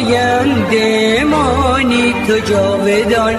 آینده مانی تو جاودان.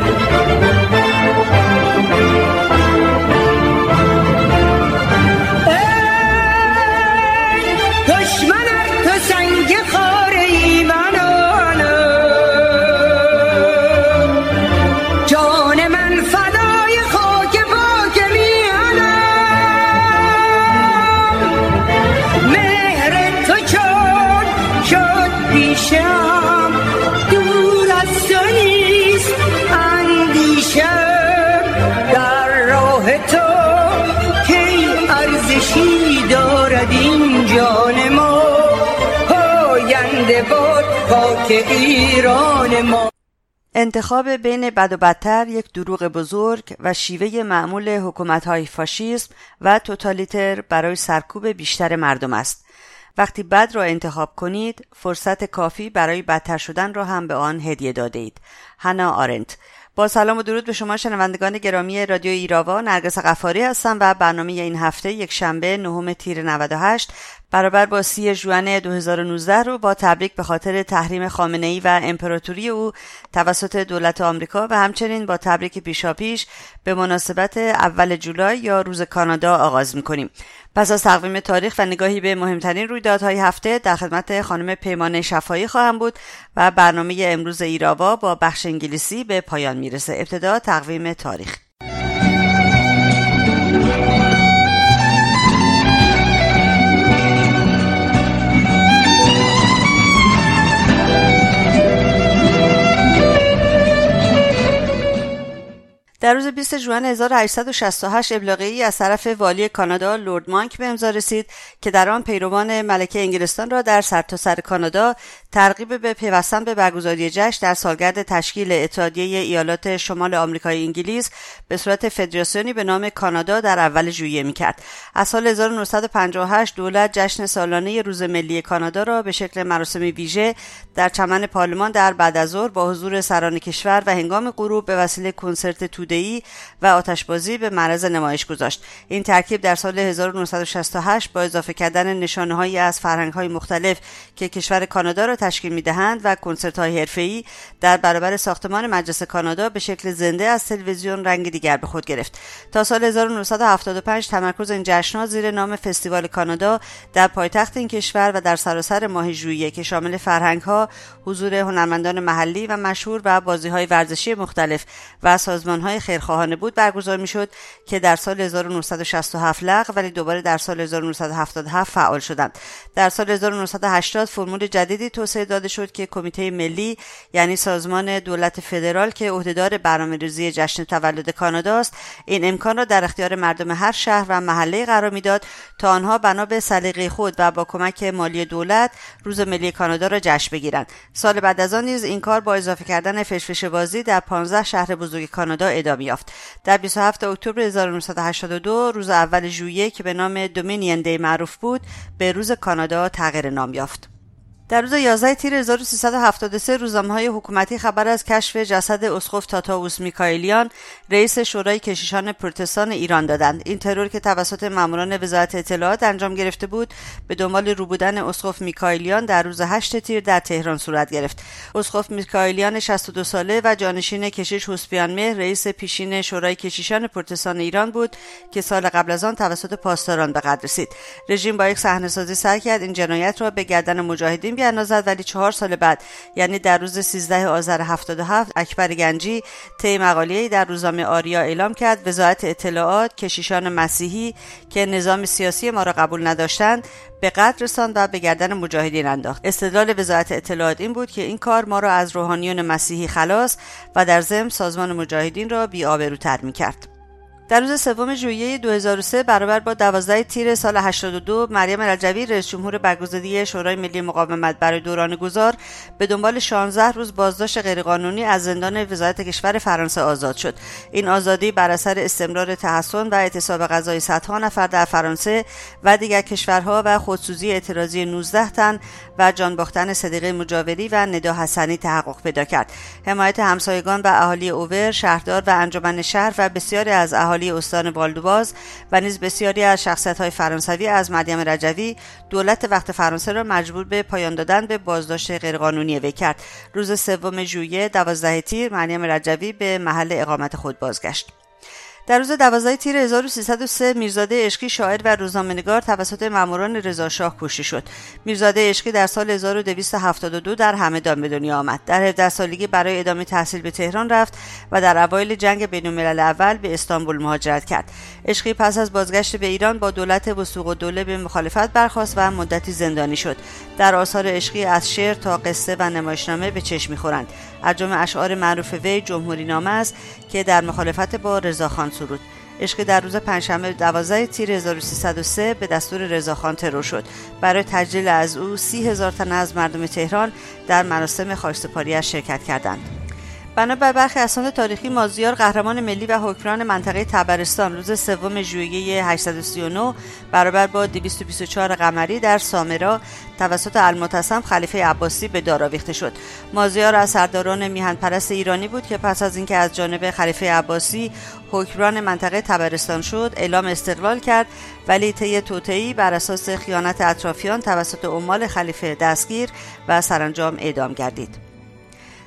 انتخاب بین بد و بدتر یک دروغ بزرگ و شیوه معمول حکومت فاشیسم و توتالیتر برای سرکوب بیشتر مردم است. وقتی بد را انتخاب کنید، فرصت کافی برای بدتر شدن را هم به آن هدیه داده اید. هنا آرنت با سلام و درود به شما شنوندگان گرامی رادیو ایراوا نرگس قفاری هستم و برنامه این هفته یک شنبه نهم تیر 98 برابر با سی جوان 2019 رو با تبریک به خاطر تحریم خامنه ای و امپراتوری او توسط دولت آمریکا و همچنین با تبریک پیشاپیش به مناسبت اول جولای یا روز کانادا آغاز می‌کنیم. پس از تقویم تاریخ و نگاهی به مهمترین رویدادهای هفته در خدمت خانم پیمان شفایی خواهم بود و برنامه امروز ایراوا با بخش انگلیسی به پایان می‌رسه. ابتدا تقویم تاریخ. در روز 20 ژوئن 1868 ابلاغی از طرف والی کانادا لورد مانک به امضا رسید که در آن پیروان ملکه انگلستان را در سرتاسر سر کانادا ترغیب به پیوستن به برگزاری جشن در سالگرد تشکیل اتحادیه ایالات شمال آمریکای انگلیس به صورت فدراسیونی به نام کانادا در اول ژوئیه می‌کرد. از سال 1958 دولت جشن سالانه روز ملی کانادا را به شکل مراسم ویژه در چمن پارلمان در بعد با حضور سران کشور و هنگام غروب به وسیله کنسرت توده‌ای و آتشبازی به معرض نمایش گذاشت. این ترکیب در سال 1968 با اضافه کردن نشانه‌هایی از فرهنگ‌های مختلف که کشور کانادا را تشکیل می‌دهند و کنسرت های حرفه‌ای در برابر ساختمان مجلس کانادا به شکل زنده از تلویزیون رنگ دیگر به خود گرفت. تا سال 1975 تمرکز این جشنها زیر نام فستیوال کانادا در پایتخت این کشور و در سراسر ماه ژوئیه که شامل فرهنگ ها حضور هنرمندان محلی و مشهور و بازی های ورزشی مختلف و سازمان های خیرخواهانه بود برگزار می‌شد که در سال 1967 لغو ولی دوباره در سال 1977 فعال شدند. در سال 1980 فرمول جدیدی توسعه داده شد که کمیته ملی یعنی سازمان دولت فدرال که عهدهدار برنامه‌ریزی جشن تولد کانادا است این امکان را در اختیار مردم هر شهر و محله قرار می‌داد تا آنها بنا به سلیقه خود و با کمک مالی دولت روز ملی کانادا را جشن بگیرند. سال بعد از آن نیز این کار با اضافه کردن فشفش بازی در 15 شهر بزرگ کانادا ادامه یافت در 27 اکتبر 1982 روز اول ژوئیه که به نام دومینین دی معروف بود به روز کانادا تغییر نام یافت. در روز 11 تیر 1373 روزنامه های حکومتی خبر از کشف جسد اسقف تاتاوس میکائیلیان رئیس شورای کشیشان پروتستان ایران دادند. این ترور که توسط ماموران وزارت اطلاعات انجام گرفته بود به دنبال روبودن اسقف میکائیلیان در روز 8 تیر در تهران صورت گرفت. اسقف میکائیلیان 62 ساله و جانشین کشیش حسبیان مهر رئیس پیشین شورای کشیشان پروتستان ایران بود که سال قبل از آن توسط پاسداران به قدر رسید. رژیم با یک صحنه‌سازی سعی کرد این جنایت را به گردن مجاهدین بیاندازد ولی چهار سال بعد یعنی در روز 13 آذر 77 اکبر گنجی طی مقاله‌ای در روزنامه آریا اعلام کرد وزارت اطلاعات کشیشان مسیحی که نظام سیاسی ما را قبول نداشتند به قدر رساند و به گردن مجاهدین انداخت. استدلال وزارت اطلاعات این بود که این کار ما را از روحانیون مسیحی خلاص و در ضمن سازمان مجاهدین را بی‌آبروتر می‌کرد. در روز سوم ژوئیه 2003 برابر با 12 تیر سال 82 مریم رجوی رئیس جمهور برگزیده شورای ملی مقاومت برای دوران گذار به دنبال 16 روز بازداشت غیرقانونی از زندان وزارت کشور فرانسه آزاد شد. این آزادی بر اثر استمرار تحسن و اعتصاب غذای صدها نفر در فرانسه و دیگر کشورها و خودسوزی اعتراضی 19 تن و جان باختن صدیقه مجاوری و ندا حسنی تحقق پیدا کرد. حمایت همسایگان و اهالی اوور شهردار و انجمن شهر و بسیاری از اهالی استان بالدوباز و نیز بسیاری از شخصیت های فرانسوی از مریم رجوی دولت وقت فرانسه را مجبور به پایان دادن به بازداشت غیرقانونی وی کرد. روز سوم ژوئیه دوازده تیر مریم رجوی به محل اقامت خود بازگشت. در روز 12 تیر 1303 میرزاده عشقی شاعر و روزنامه‌نگار توسط ماموران رضاشاه کشته شد. میرزاده عشقی در سال 1272 در همدان به دنیا آمد. در 17 سالگی برای ادامه تحصیل به تهران رفت و در اوایل جنگ بین‌الملل اول به استانبول مهاجرت کرد. عشقی پس از بازگشت به ایران با دولت وسوق و دوله به مخالفت برخاست و مدتی زندانی شد. در آثار عشقی از شعر تا قصه و نمایشنامه به چشم می‌خورند. از جمله اشعار معروف وی جمهوری نامه است که در مخالفت با رضاخان سرود. عشق در روز پنجشنبه 12 تیر 1303 به دستور رضاخان ترور شد. برای تجلیل از او سی هزار تن از مردم تهران در مراسم خاکسپاریاش شرکت کردند. بنابر برخی اسناد تاریخی مازیار قهرمان ملی و حکمران منطقه تبرستان روز سوم ژوئیه 839 برابر با 224 قمری در سامرا توسط المعتصم خلیفه عباسی به دار آویخته شد. مازیار از سرداران میهن پرست ایرانی بود که پس از اینکه از جانب خلیفه عباسی حکمران منطقه تبرستان شد اعلام استقلال کرد ولی طی توطئهای بر اساس خیانت اطرافیان توسط عمال خلیفه دستگیر و سرانجام اعدام گردید.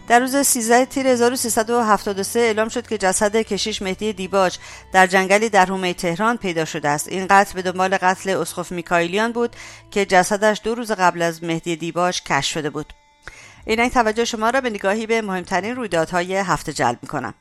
در روز 13 تیر 1373 اعلام شد که جسد کشیش مهدی دیباج در جنگلی در حومه تهران پیدا شده است. این قتل به دنبال قتل اسقف میکایلیان بود که جسدش دو روز قبل از مهدی دیباج کشف شده بود. اینک توجه شما را به نگاهی به مهمترین رویدادهای هفته جلب می‌کنم.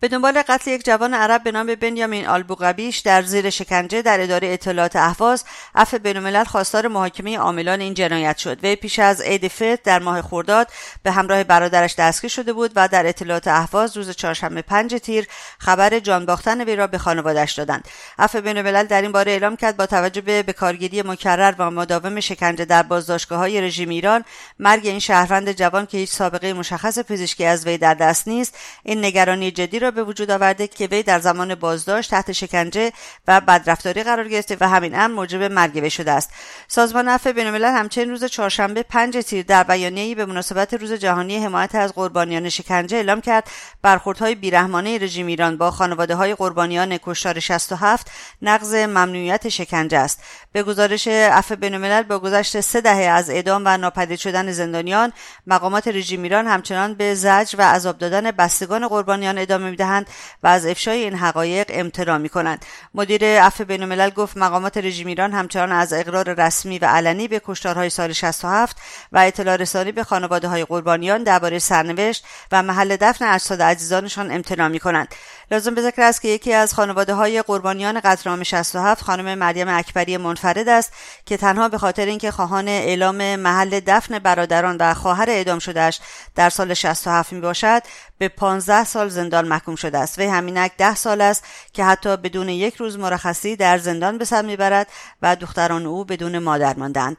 به دنبال قتل یک جوان عرب به نام بنیامین آلبوغبیش در زیر شکنجه در اداره اطلاعات احواز عفو بینالملل خواستار محاکمه عاملان این جنایت شد. وی پیش از عید فطر در ماه خرداد به همراه برادرش دستگیر شده بود و در اطلاعات احواز روز چهارشنبه پنج تیر خبر جان باختن وی را به خانوادش دادند. عفو بینالملل در این باره اعلام کرد با توجه به بکارگیری مکرر و مداوم شکنجه در بازداشتگاه های رژیم ایران مرگ این شهروند جوان که هیچ سابقه مشخص پزشکی از وی در دست نیست این نگرانی جدی را به وجود آورده که وی در زمان بازداشت تحت شکنجه و بدرفتاری قرار گرفته و همین امر موجب مرگ وی شده است. سازمان عفو بینالملل همچنین روز چهارشنبه پنج تیر در بیانیه‌ای به مناسبت روز جهانی حمایت از قربانیان شکنجه اعلام کرد. برخوردهای بیرحمانه رژیم ایران با خانواده های قربانیان کشتار 67 نقض ممنوعیت شکنجه است. به گزارش عفو بینالملل با گذشت سه دهه از اعدام و ناپدید شدن زندانیان مقامات رژیم ایران همچنان به زجر و عذاب دادن بستگان قربانیان ادامه می‌دهند و از افشای این حقایق امتناع می کنند مدیر عفو بینالملل گفت مقامات رژیم ایران همچنان از اقرار رسمی و علنی به کشتارهای سال 67 و اطلاع رسانی به خانواده های قربانیان درباره سرنوشت و محل دفن اجساد عزیزانشان امتناع می کنند لازم به ذکر است که یکی از خانواده های قربانیان قتل 67 خانم مریم اکبری منفرد است که تنها به خاطر اینکه خواهان اعلام محل دفن برادران و خواهر اعدام شدهش در سال 67 می باشد به 15 سال زندان محکوم شده است. و همینک 10 سال است که حتی بدون یک روز مرخصی در زندان به سر می‌برد و دختران او بدون مادر ماندند.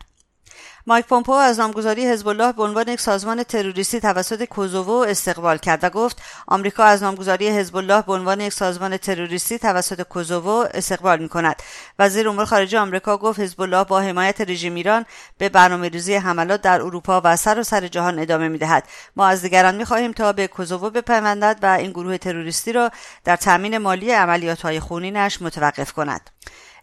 مایک پومپو از نامگذاری حزب الله به عنوان یک سازمان تروریستی توسط کوزوو استقبال کرد و گفت آمریکا از نامگذاری حزب الله به عنوان یک سازمان تروریستی توسط کوزوو استقبال می کند وزیر امور خارجه آمریکا گفت حزب الله با حمایت رژیم ایران به برنامه ریزی حملات در اروپا و سر و سر جهان ادامه می دهد ما از دیگران می خواهیم تا به کوزوو بپیوندد و این گروه تروریستی را در تامین مالی عملیات های خونینش متوقف کند.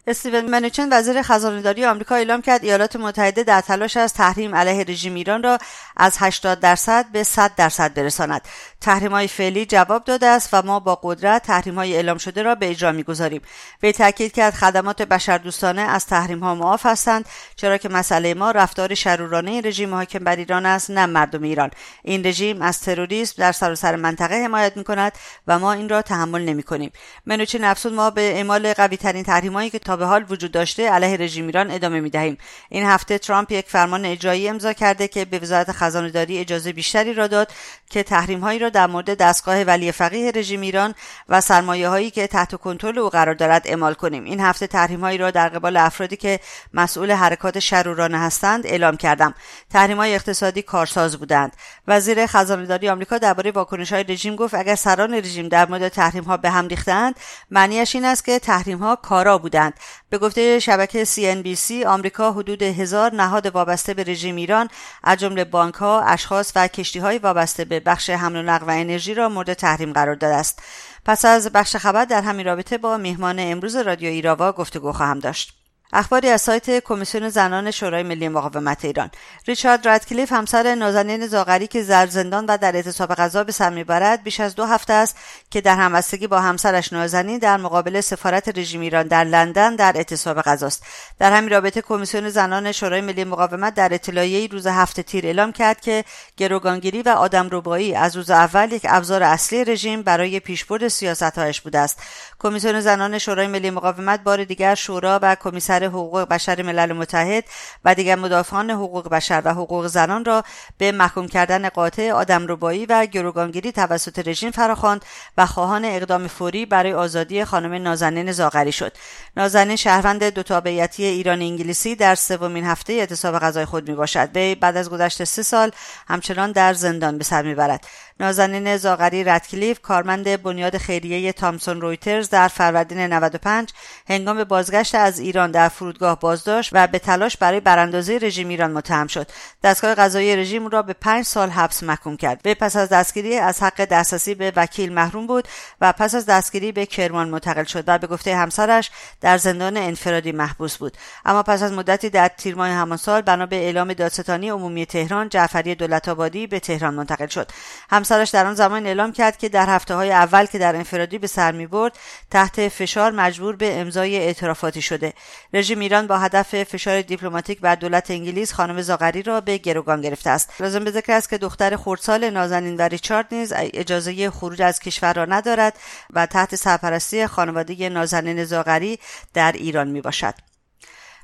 استیون منوچن وزیر خزانهداری آمریکا اعلام کرد ایالات متحده در تلاش از تحریم علیه رژیم ایران را از 80 درصد به 100 درصد برساند. تحریم های فعلی جواب داده است و ما با قدرت تحریم های اعلام شده را به اجرا می‌گذاریم. وی تاکید کرد خدمات بشردوستانه از تحریم ها معاف هستند چرا که مسئله ما رفتار شرورانه رژیم حاکم بر ایران است نه مردم ایران. این رژیم از تروریسم در سراسر منطقه حمایت می کند و ما این را تحمل نمی کنیم منوچن افزود ما به اعمال قوی ترین تحریم که تا به حال وجود داشته علیه رژیم ایران ادامه می دهیم این هفته ترامپ یک فرمان اجرایی امضا کرده که به وزارت خزانه داری اجازه بیشتری را داد که تحریم هایی را در مورد دستگاه ولی فقیه رژیم ایران و سرمایه هایی که تحت کنترل او قرار دارد اعمال کنیم. این هفته تحریم هایی را در قبال افرادی که مسئول حرکات شرورانه هستند اعلام کردم. تحریم های اقتصادی کارساز بودند. وزیر خزانهداری آمریکا درباره واکنش های رژیم گفت اگر سران رژیم در مورد تحریم ها به هم ریختند معنیش این است که تحریم ها کارا بودند به گفته شبکه CNBC آمریکا حدود هزار نهاد وابسته به رژیم ایران از جمله بانک ها اشخاص و کشتی های وابسته به بخش حمل و نقل و انرژی را مورد تحریم قرار داده است. پس از بخش خبر در همین رابطه با میهمان امروز رادیو ایراوا گفتگو خواهم داشت. اخباری از سایت کمیسیون زنان شورای ملی مقاومت ایران. ریچارد رادکلیف همسر نازنین زاغری که در زندان و در اعتصاب غذا به سر می‌برد بیش از دو هفته است که در همبستگی با همسرش نازنین در مقابل سفارت رژیم ایران در لندن در اعتصاب غذاست در همین رابطه کمیسیون زنان شورای ملی مقاومت در اطلاعیه روز هفته تیر اعلام کرد که گروگانگیری و آدمربایی از روز اول یک ابزار اصلی رژیم برای پیشبرد سیاستهایش بوده است. کمیسیون زنان شورای ملی مقاومت بار دیگر شورا و کمیسر حقوق بشر ملل متحد و دیگر مدافعان حقوق بشر و حقوق زنان را به محکوم کردن قاطع آدمربایی و گروگانگیری توسط رژیم فراخواند و خواهان اقدام فوری برای آزادی خانم نازنین زاغری شد. نازنین شهروند دو تابعیتی ایران انگلیسی در سومین هفته اعتصاب غذای خود می باشد وی بعد از گذشت سه سال همچنان در زندان به سر می‌برد. نازنین زاغری ردکلیف کارمند بنیاد خیریه تامسون رویترز در فروردین 95 هنگام بازگشت از ایران در فرودگاه بازداشت و به تلاش برای براندازی رژیم ایران متهم شد. دستگاه قضایی رژیم را به پنج سال حبس محکوم کرد. وی پس از دستگیری از حق دسترسی به وکیل محروم بود و پس از دستگیری به کرمان منتقل شد و به گفته همسرش در زندان انفرادی محبوس بود. اما پس از مدتی در تیر ماه همان سال بنا به اعلام دادستانی عمومی تهران جعفری دولت آبادی به تهران منتقل شد. همسرش در آن زمان اعلام کرد که در هفته های اول که در انفرادی به سر می برد تحت فشار مجبور به امضای اعترافاتی شده. رژیم ایران با هدف فشار دیپلماتیک بر دولت انگلیس خانم زاغری را به گروگان گرفته است لازم به ذکر است که دختر خردسال نازنین و ریچارد نیز اجازه خروج از کشور را ندارد و تحت سرپرستی خانواده نازنین زاغری در ایران می باشد.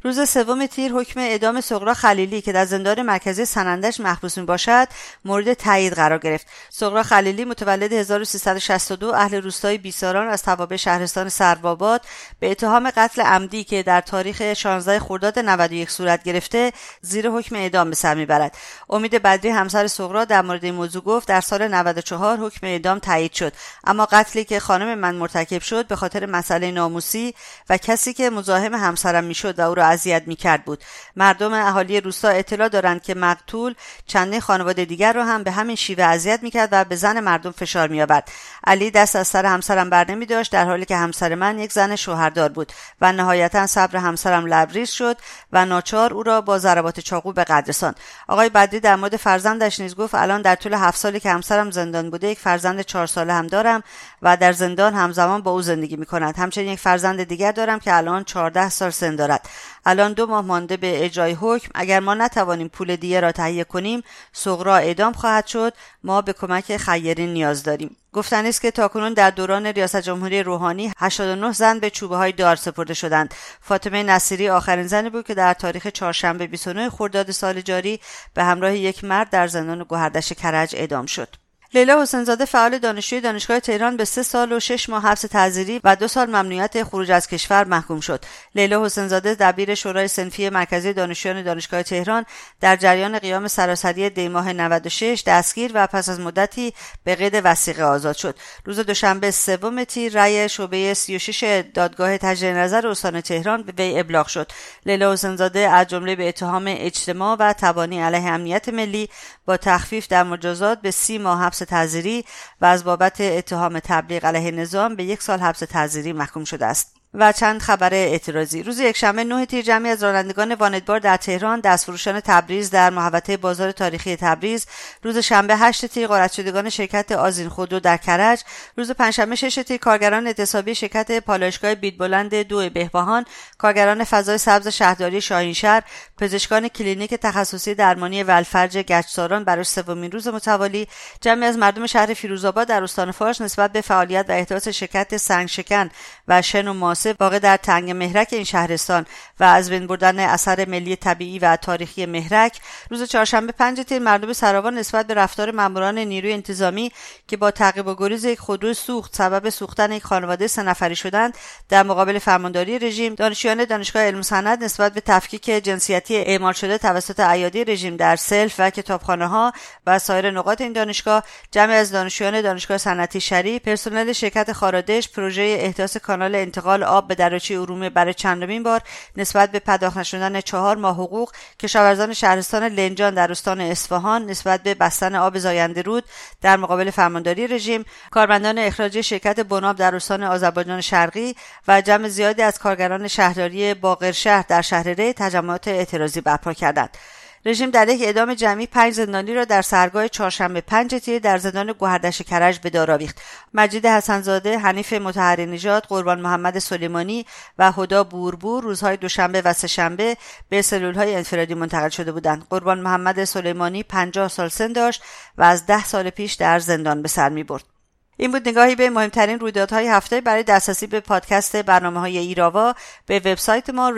روز سوم تیر حکم اعدام سغرا خلیلی که در زندان مرکزی سنندش محبوس باشد مورد تایید قرار گرفت. سغرا خلیلی متولد 1362 اهل روستای بیساران از توابع شهرستان سرواباد به اتهام قتل عمدی که در تاریخ 16 خرداد 91 صورت گرفته زیر حکم اعدام به سر می‌برد. امید بدری همسر سغرا در مورد این موضوع گفت در سال 94 حکم اعدام تایید شد. اما قتلی که خانم من مرتکب شد به خاطر مسئله ناموسی و کسی که مزاحم همسرم می‌شد و او را اذیت می‌کرد بود. مردم اهالی روستا اطلاع دارند که مقتول چندین خانواده دیگر را هم به همین شیوه اذیت می‌کرد و به زن مردم فشار میآورد علی دست از سر همسرم بر نمی داشت در حالی که همسر من یک زن شوهردار بود و نهایتا صبر همسرم لبریز شد و ناچار او را با ضربات چاقو به قدرسان آقای بدری در مورد فرزندش نیز گفت الان در طول هفت سالی که همسرم زندان بوده یک فرزند چهار ساله هم دارم و در زندان همزمان با او زندگی می کند همچنین یک فرزند دیگر دارم که الان چهارده سال سن دارد. الان دو ماه مانده به اجرای حکم. اگر ما نتوانیم پول دیه را تهیه کنیم سغرا اعدام خواهد شد. ما به کمک خیرین نیاز داریم. گفتن است که تاکنون در دوران ریاست جمهوری روحانی 89 زن به چوبه های دار سپرده شدند. فاطمه نصیری آخرین زنی بود که در تاریخ چهارشنبه 29 خرداد سال جاری به همراه یک مرد در زندان گوهردش کرج اعدام شد. لیلا حسینزاده فعال دانشجوی دانشگاه تهران به سه سال و شش ماه حبس تعزیری و دو سال ممنوعیت خروج از کشور محکوم شد. لیلا حسینزاده دبیر شورای سنفی مرکزی دانشجویان دانشگاه تهران در جریان قیام سراسری دیماه 96 دستگیر و پس از مدتی به قید وسیقه آزاد شد. روز دوشنبه سوم تیر رأی شعبه 36 دادگاه تجدید نظر استان تهران به وی ابلاغ شد. لیلا حسینزاده از جمله به اتهام اجتماع و تبانی علیه امنیت ملی با تخفیف در مجازات به سی ماه حبس حبس و از بابت اتهام تبلیغ علیه نظام به یک سال حبس تعزیری محکوم شده است. و چند خبر اعتراضی. روز یکشنبه نه تیر جمعی از رانندگان واندبار در تهران دستفروشان تبریز در محوطه بازار تاریخی تبریز. روز شنبه هشت تیر غارت شدگان شرکت آزین خودرو در کرج. روز پنجشنبه شش تیر کارگران اعتصابی شرکت پالایشگاه بیدبلند دو بهبهان. کارگران فضای سبز شهرداری شاهینشهر پزشکان کلینیک تخصصی درمانی ولفرج گچساران برای سومین روز متوالی. جمعی از مردم شهر فیروزآباد در استان فارس نسبت به فعالیت و احداث شرکت سنگشکن و شن و ماسه واقع در تنگ مهرک این شهرستان و از بین بردن اثر ملی طبیعی و تاریخی مهرک روز چهارشنبه پنج تیر مردم سراوان نسبت به رفتار ماموران نیروی انتظامی که با تعقیب و گریز یک خودرو سوخت سبب سوختن یک خانواده سه نفری شدند در مقابل فرمانداری رژیم دانشجویان دانشگاه علم و صنعت نسبت به تفکیک جنسیتی اعمال شده توسط ایادی رژیم در سلف و کتابخانه ها و سایر نقاط این دانشگاه جمعی از دانشجویان دانشگاه صنعتی شریف پرسنل شرکت خارادش پروژه احداث کانال انتقال آب به دریاچه ارومیه برای چندمین بار نسبت به پرداخت نشدن چهار ماه حقوق کشاورزان شهرستان لنجان در استان اصفهان نسبت به بستن آب زاینده رود در مقابل فرمانداری رژیم کارمندان اخراجی شرکت بناب در استان آذربایجان شرقی و جمع زیادی از کارگران شهرداری باقرشهر در شهر ری تجمعات اعتراضی برپا کردند. رژیم در یک اعدام جمعی پنج زندانی را در سرگاه چهارشنبه پنج تیر در زندان گوهردش کرج به دار آویخت. مجید حسنزاده حنیف متحری نژاد قربان محمد سلیمانی و هدا بوربور روزهای دوشنبه و سهشنبه به سلولهای انفرادی منتقل شده بودند. قربان محمد سلیمانی پنجاه سال سن داشت و از ده سال پیش در زندان به سر می برد این بود نگاهی به مهمترین رویدادهای هفته برای دسترسی به پادکست برنامه های ایراوا به وبسایت ما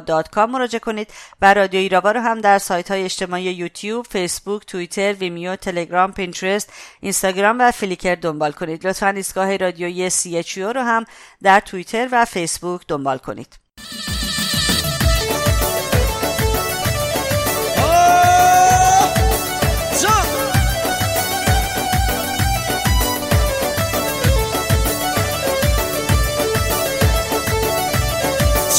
dot مراجعه کنید و رادیو ایراوا رو هم در سایت های اجتماعی یوتیوب، فیسبوک، توییتر، ویمیو، تلگرام، پینترست، اینستاگرام و فلیکر دنبال کنید. لطفا ایستگاه رادیویی سی رو هم در توییتر و فیسبوک دنبال کنید.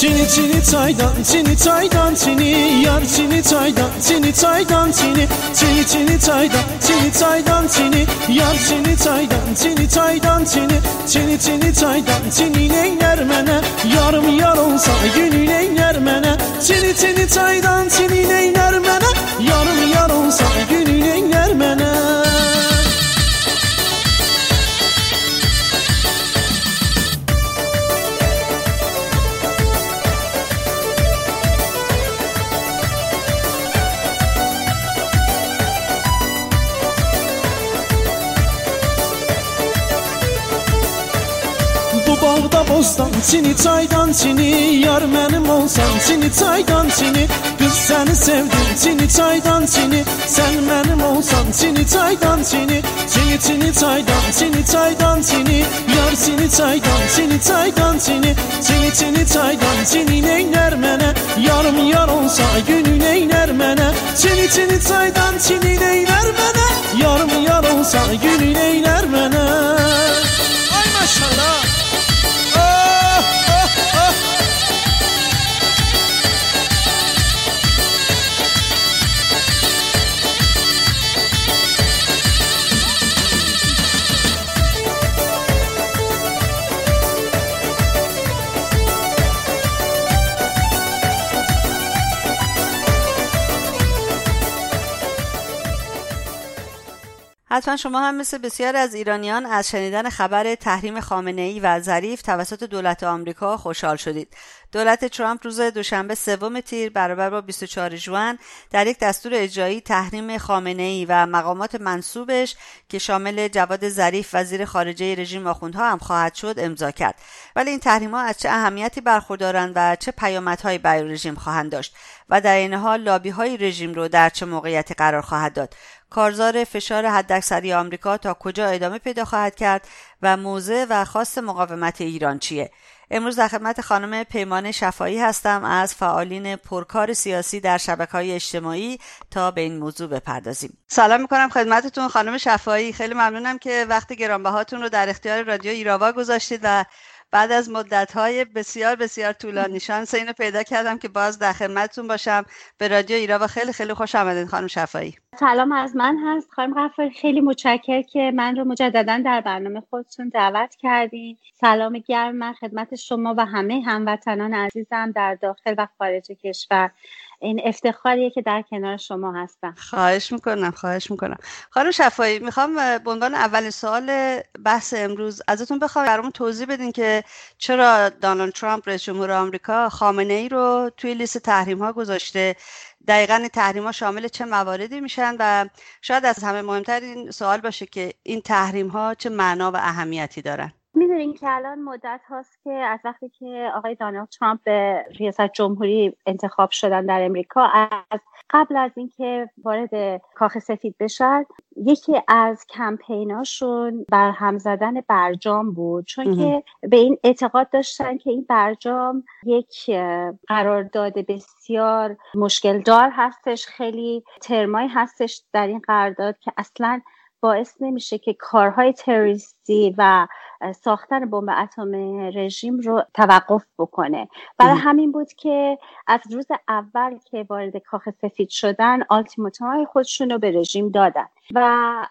Çini çini çaydan çini çaydan çini. Yar çini çaydan çini çaydan çini. Çini çini çaydan çini çaydan çini. Yar çini çaydan çini çaydan çini. Çini çini çaydan çini neyler mene. Yarım yar olsa günü neyler mene. Çini çini çaydan çini neyler mene. Yarım yar olsa günü Sini çaydan sini yar benim olsan Sini çaydan sini kız seni sevdim. Sini çaydan sini sen benim olsan Sini çaydan sini sini sini çaydan. Sini çaydan sini yar sini çaydan. Sini çaydan sini sini sini çaydan. Sini neyler mene yarım yar olsa günün eyler mene Sini sini çaydan sini neyler mene Yarım yar olsa günün eyler mene حتما شما هم مثل بسیار از ایرانیان از شنیدن خبر تحریم خامنه ای و ظریف توسط دولت آمریکا خوشحال شدید. دولت ترامپ روز دوشنبه سوم تیر برابر با 24 ژوئن در یک دستور اجرایی تحریم خامنه ای و مقامات منصوبش که شامل جواد ظریف وزیر خارجه رژیم آخوندها هم خواهد شد امضا کرد ولی این تحریم ها از چه اهمیتی برخوردارند و چه پیامدهایی برای رژیم خواهند داشت و در این حال لابی های رژیم رو در چه موقعیتی قرار خواهد داد کارزار فشار حداکثری آمریکا تا کجا ادامه پیدا خواهد کرد و موضع و خواست مقاومت ایران چیه؟ امروز در خدمت خانم پیمان شفایی هستم از فعالین پرکار سیاسی در شبکه های اجتماعی تا به این موضوع بپردازیم. سلام می‌کنم خدمتتون خانم شفایی خیلی ممنونم که وقت گرانبهاتون رو در اختیار رادیو ایراوا گذاشتید و بعد از مدت های بسیار بسیار طولانی شانس اینو پیدا کردم که باز در خدمتتون باشم. به رادیو ایرا و خیلی خیلی خوش آمدین خانم شفایی. سلام از من هست خانم غفاری خیلی متشکر که من رو مجددا در برنامه خودتون دعوت کردین. سلام گرم من خدمت شما و همه هموطنان عزیزم در داخل و خارج کشور. این افتخاریه که در کنار شما هستم. خواهش می‌کنم خواهش می‌کنم. خانم شفایی می‌خوام به عنوان اولین سوال بحث امروز ازتون بخوام برامون توضیح بدین که چرا دانالد ترامپ رئیس جمهور آمریکا خامنه ای رو توی لیست تحریم ها گذاشته؟ دقیقا این تحریم ها شامل چه مواردی میشن؟ و شاید از همه مهمتر این سوال باشه که این تحریم ها چه معنا و اهمیتی دارن. می‌دونین که الان مدت هاست که از وقتی که آقای دانالد ترامپ به ریاست جمهوری انتخاب شدن در امریکا از قبل از اینکه وارد کاخ سفید بشن یکی از کمپیناشون بر هم زدن برجام بود. چون که به این اعتقاد داشتن که این برجام یک قرارداد بسیار مشکل دار هستش خیلی ترمایی هستش در این قرارداد که اصلا باعث نمیشه که کارهای تروریستی و ساختن بمب اتم رژیم رو توقف بکنه. برای همین بود که از روز اول که وارد کاخ سفید شدن آلتیماتوم های خودشون رو به رژیم دادن. و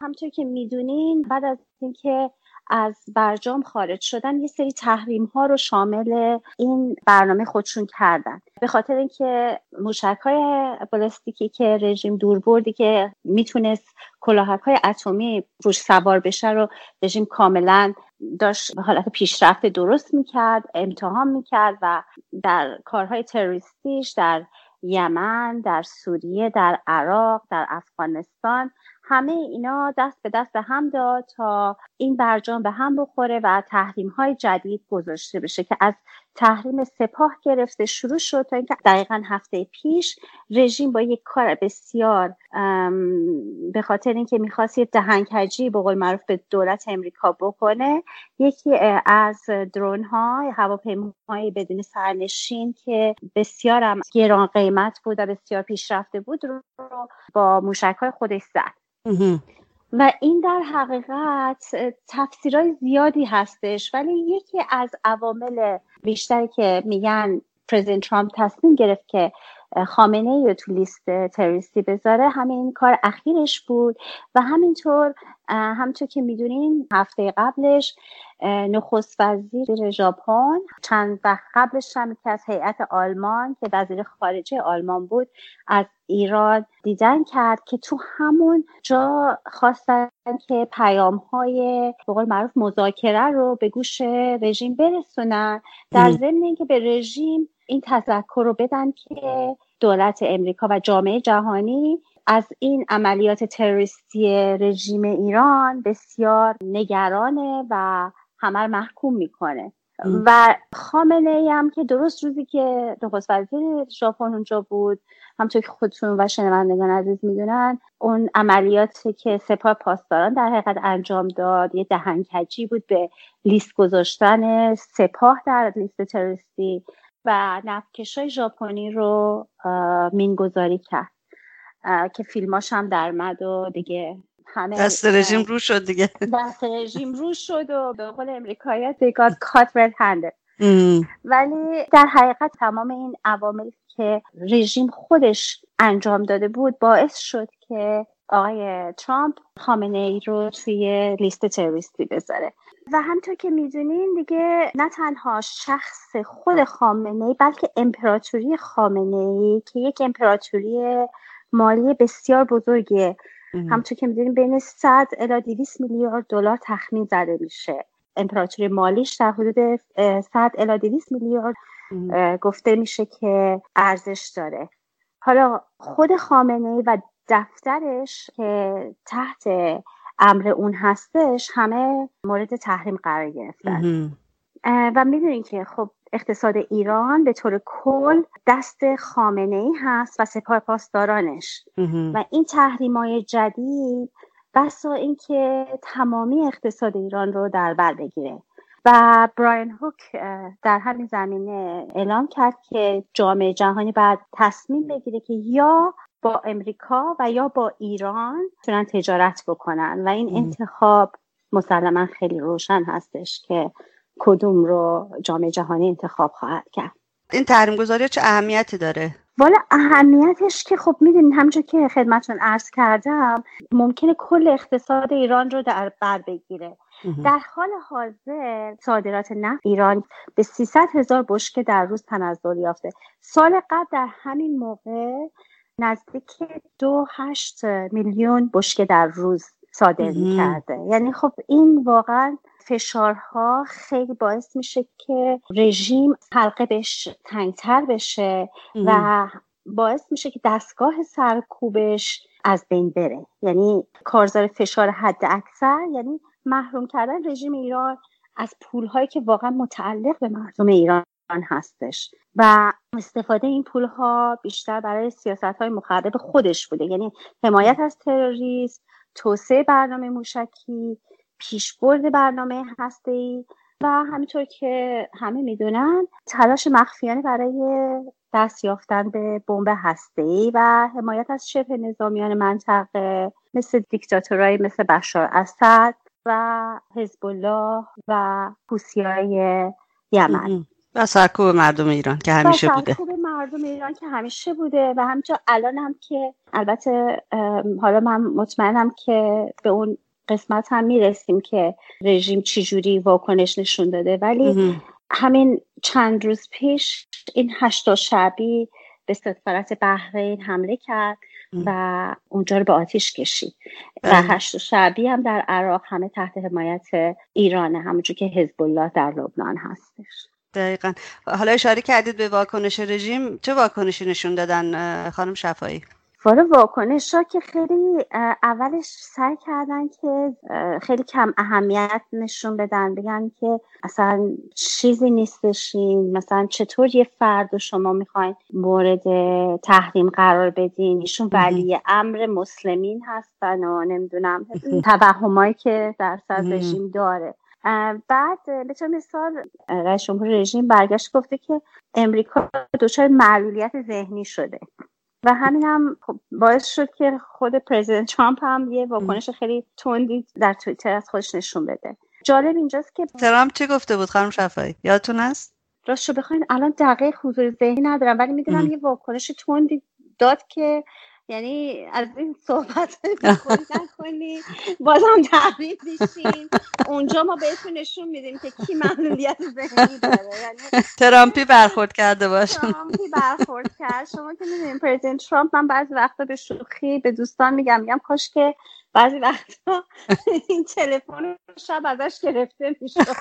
همطور که می‌دونین بعد از اینکه از برجام خارج شدن یه سری تحریم ها رو شامل این برنامه خودشون کردن. به خاطر اینکه موشک های بالستیکی که رژیم دور بردی که می‌تونست کلاهک های اتمی روش سوار بشه رو رژیم کاملا داشت حالت پیشرفت درست می‌کرد امتحان می‌کرد و در کارهای تروریستیش در یمن در سوریه در عراق در افغانستان همه اینا دست به دست هم داد تا این برجام به هم بخوره و تحریم های جدید گذاشته بشه که از تحریم سپاه گرفته شروع شد تا اینکه دقیقا هفته پیش رژیم با یک کار بسیار به خاطر اینکه می‌خواست یه دهنکجی به قول معروف به دولت امریکا بکنه یکی از درون ها هواپیماهای بدون سرنشین که بسیار هم گران قیمت بود و بسیار پیشرفته بود رو با موشک های خودش زد. و این در حقیقت تفسیرهای زیادی هستش ولی یکی از عوامل بیشتری که میگن پرزیدنت ترامپ تصمیم گرفت که خامنه ای رو تو لیست تروریستی بذاره. همین کار اخیرش بود و همینطور همطور که می‌دونین هفته قبلش نخست وزیر ژاپن چند وقت قبلش هم که از هیئت آلمان که وزیر خارجه آلمان بود از ایران دیدن کرد که تو همون جا خواستن که پیام های بقول معروف مذاکره رو به گوش رژیم برسونن. در ضمن اینکه به رژیم این تذکر رو بدن که دولت امریکا و جامعه جهانی از این عملیات تروریستی رژیم ایران بسیار نگرانه و همه محکوم می‌کنه. و خامنه ای هم که درست روزی که نخست وزیر ژاپن اونجا بود همطور که خودتون و شنوندگان عزیز می‌دونن اون عملیاتی که سپاه پاسداران در حقیقت انجام داد یه دهنکجی بود به لیست گذاشتن سپاه در لیست تروریستی. و نفکش های ژاپنی رو مینگذاری کرد. که فیلماش هم درمد و دیگه همه دست رژیم رو شد دیگه. دست رژیم رو شد و به قول امریکایی got caught red ولی در حقیقت تمام این عواملی که رژیم خودش انجام داده بود باعث شد که آقای ترامپ خامنه ای رو توی لیست تروریستی بذاره. و همطور که می‌دونین دیگه نه تنها شخص خود خامنه ای بلکه امپراتوری خامنه ای که یک امپراتوری مالی بسیار بزرگه همطور که می‌دونین بین 100 الی 200 میلیارد دلار تخمین زده میشه. امپراتوری مالیش در حدود 100 الی 200 میلیارد گفته میشه که ارزش داره. حالا خود خامنه ای و دفترش که تحت امر اون هستش همه مورد تحریم قرار گرفتن. و می‌دونین که خب اقتصاد ایران به طور کل دست خامنه ای هست و سپاه پاسدارانش. و این تحریم های جدید بسا اینکه تمامی اقتصاد ایران رو در بر بگیره. و براین هوک در همین زمینه اعلام کرد که جامعه جهانی بعد تصمیم بگیره که یا با امریکا و یا با ایران تونن تجارت بکنن. و این انتخاب مسلما خیلی روشن هستش که کدوم رو جامعه جهانی انتخاب خواهد کرد. این تحریم گذاری چه اهمیتی داره؟ والا اهمیتش که خب می‌دونین همونجور که خدمتون عرض کردم ممکنه کل اقتصاد ایران رو در بر بگیره. در حال حاضر صادرات نفت ایران به 300 هزار بشکه در روز تنزل یافته. سال قبل در همین موقع نزدیک دو هشت میلیون بشکه در روز صادر کرده یعنی خب این واقعا فشارها خیلی باعث میشه که رژیم حلقه بهش تنگتر بشه و باعث میشه که دستگاه سرکوبش از بین بره. یعنی کارزار فشار حد اکثر یعنی محروم کردن رژیم ایران از پولهایی که واقعا متعلق به مردم ایران هستش. و استفاده این پول ها بیشتر برای سیاست های مخرب خودش بوده. یعنی حمایت از تروریسم توسعه برنامه موشکی پیشبرد برنامه هسته و همینطور که همه می‌دونن تلاش مخفیانه برای دست یافتن به بمب ای و حمایت از شبه نظامیان منطقه مثل دیکتاتورای مثل بشار اسد و حزب الله و های یمن. و سرکوب مردم ایران که همیشه بوده. سرکوب مردم ایران که همیشه بوده و همینجا الان هم که البته حالا من مطمئنم که به اون قسمت هم می‌رسیم که رژیم چجوری واکنش نشون داده. ولی همین چند روز پیش این هشتا شعبی به سفارت بحرین حمله کرد و اونجا رو به آتیش کشید. و بله. هشت شعبی هم در عراق همه تحت حمایت ایرانه همونجور که حزب الله در لبنان هستش. دقیقا. حالا اشاره کردید به واکنش رژیم. چه واکنشی نشون دادن خانم شفایی والا واکنش ها که خیلی اولش سعی کردن که خیلی کم اهمیت نشون بدن. بگن که اصلا چیزی نیستشین مثلا چطور یه فرد و شما می‌خواین مورد تحریم قرار بدین؟ ایشون ولی امر مسلمین هستن و نمی‌دونم توهمایی که در سر رژیم داره. بعد به طور مثال رئیس جمهور رژیم برگشت گفته که امریکا دچار معلولیت ذهنی شده. و همین هم خب باعث شد که خود پرزیدنت ترامپ هم یه واکنش خیلی تندی در توییتر از خودش نشون بده. جالب اینجاست که ترامپ چی گفته بود خانم شفایی یادتون هست؟ راستشو بخواین الان دقیق حضور ذهنی ندارم ولی می‌دونم یه واکنش تندی داد که یعنی از این صحبت نکنی. بازم تحریف دیشین اونجا ما بهتون نشون میدیم که کی معلولیت ذهنی داره. یعنی ترامپی برخورد کرده باشه ترامپی برخورد کرد. شما که می‌دونیم پرزیدنت ترامپ من بعضی وقتا به شوخی به دوستان میگم میگم کاش که بعضی وقتا این تلفن شب ازش گرفته می‌شد.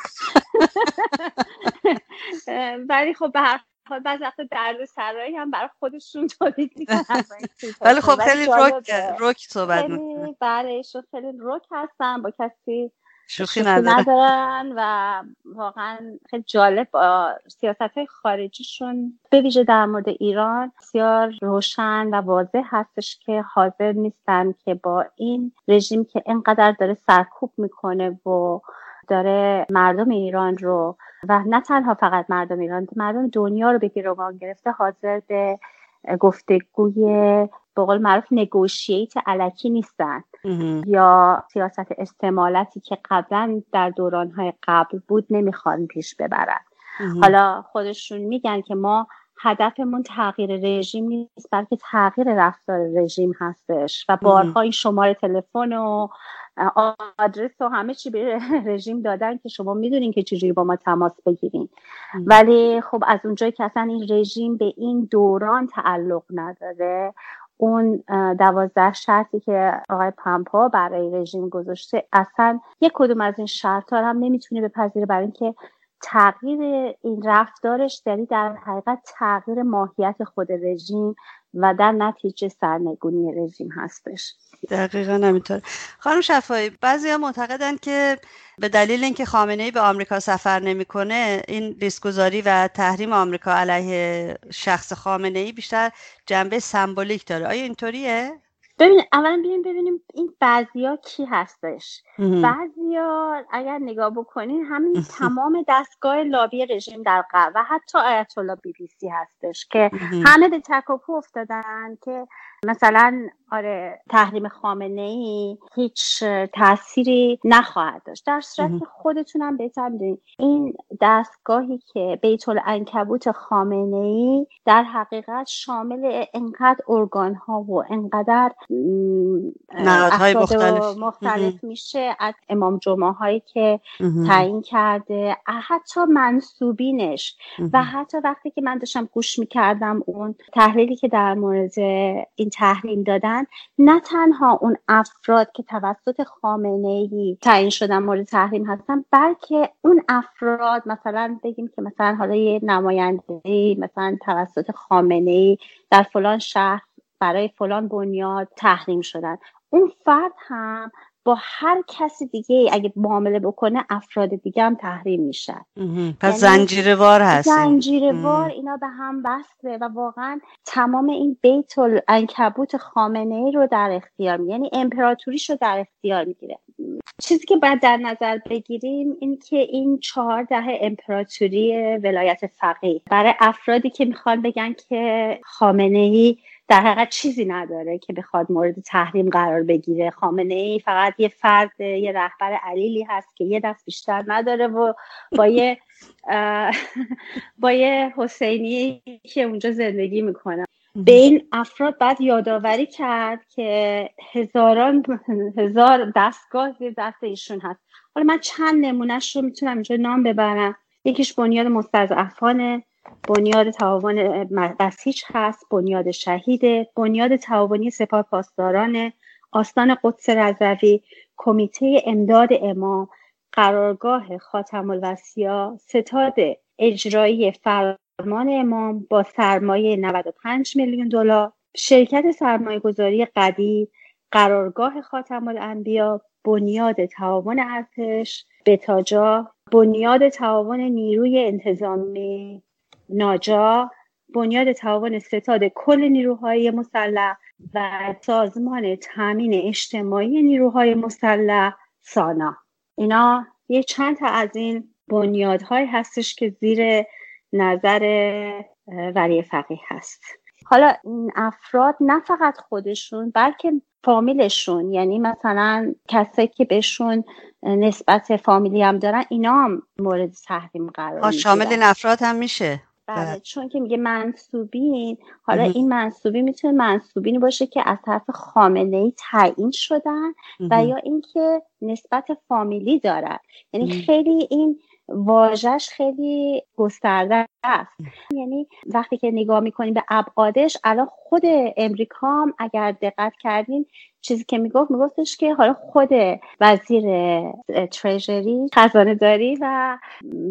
ولی خب به هر بعض وقتا درد سرایی هم برای خودشون تولید ولی خب خیلی روک روک صحبت بله خیلی روک هستن با کسی شوخی ندارن و واقعا خیلی جالب با سیاست های خارجیشون به ویژه در مورد ایران بسیار روشن و واضح هستش که حاضر نیستن که با این رژیم که اینقدر داره سرکوب می‌کنه و داره مردم ایران رو و نه تنها فقط مردم ایران مردم دنیا رو به گروگان گرفته حاضر به گفتگوی به قول معروف نگوشیت علکی نیستن. یا سیاست استعمالتی که قبلا در دورانهای قبل بود نمی‌خوان پیش ببرن. حالا خودشون میگن که ما هدفمون تغییر رژیم نیست بلکه تغییر رفتار رژیم هستش و بارها این شماره تلفن و آدرس و همه چی به رژیم دادن که شما می‌دونین که چجوری با ما تماس بگیرین. ولی خب از اونجایی که اصلا این رژیم به این دوران تعلق نداره اون دوازده شرطی که آقای پمپا برای رژیم گذاشته اصلا یک کدوم از این شرط هم نمی‌تونه بپذیره برای اینکه تغییر این رفتارش یعنی در حقیقت تغییر ماهیت خود رژیم و در نتیجه سرنگونی رژیم هستش. دقیقا نمیطور خانم شفایی بعضی ها معتقدن که به دلیل اینکه خامنه ای به آمریکا سفر نمی‌کنه این ریسکگذاری و تحریم آمریکا علیه شخص خامنه ای بیشتر جنبه سمبولیک داره. آیا اینطوریه؟ ببینید اولا بیایم ببینیم این بعضیا کی هستش. بعضیا اگر نگاه بکنین همین تمام دستگاه لابی رژیم در غرب و حتی آیت الله بی بی سی هستش که همه به تکاپو افتادن که مثلا آره تحریم خامنه ای هیچ تأثیری نخواهد داشت. در صورت که خودتونم بهتر می‌دونید این دستگاهی که بیت العنکبوت خامنه ای در حقیقت شامل انقدر ارگان ها و انقدر نهادهای مختلف, مختلف میشه از امام جمعه هایی که تعیین کرده. حتی منصوبینش. و حتی وقتی که من داشتم گوش می‌کردم اون تحلیلی که در مورد این تحریم دادن نه تنها اون افراد که توسط خامنه ای تعیین شدن مورد تحریم هستن بلکه اون افراد مثلا بگیم که مثلا حالا یه نماینده مثلا توسط خامنه ای در فلان شهر برای فلان بنیاد تحریم شدن. اون فرد هم با هر کسی دیگه اگه معامله بکنه افراد دیگه هم تحریم میشن. پس یعنی زنجیره وار هست. زنجیره وار اینا به هم بسته و واقعا تمام این بیت العنکبوت خامنه ای رو در اختیار می یعنی امپراتوریش رو در اختیار می‌گیره. چیزی که باید در نظر بگیریم این که این چهار دهه امپراتوری ولایت فقیه. برای افرادی که می‌خوان بگن که خامنه ای در حقیقت چیزی نداره که بخواد مورد تحریم قرار بگیره. خامنه ای فقط یه فرد یه رهبر علیلی هست که یه دست بیشتر نداره و با یه با یه حسینی که اونجا زندگی می‌کنه. به این افراد بعد یادآوری کرد که هزاران هزار دستگاه زیر دست ایشون هست. حالا من چند نمونهش رو می‌تونم اینجا نام ببرم. یکیش بنیاد مستضعفانه. بنیاد تعاون بسیج هست بنیاد شهیده بنیاد تعاونی سپاه پاسداران آستان قدس رضوی کمیته امداد امام قرارگاه خاتم الوسیا ستاد اجرایی فرمان امام با سرمایه 95 میلیون دلار شرکت سرمایه گذاری قدیر قرارگاه خاتم الانبیا بنیاد تعاون ارتش بتاجا بنیاد تعاون نیروی انتظامی. ناجا بنیاد تعاون ستاد کل نیروهای مسلح و سازمان تامین اجتماعی نیروهای مسلح سانا. اینا یه چند تا از این بنیادهایی هستش که زیر نظر ولی فقیه هست. حالا این افراد نه فقط خودشون بلکه فامیلشون یعنی مثلا کسایی که بهشون نسبت فامیلی هم دارن اینا هم مورد تحریم قرار شامل این افراد هم میشه. بله چون که میگه منصوبین حالا این منصوبی می‌تونه منصوبینی باشه که از طرف خامنه ای تعیین شدن و یا اینکه نسبت فامیلی دارن. یعنی خیلی این واژش خیلی گسترده است. یعنی وقتی که نگاه می‌کنیم به ابعادش الان خود امریکا هم اگر دقت کردین چیزی که می‌گفت میگفتش که حالا خود وزیر تریژری خزانه داری و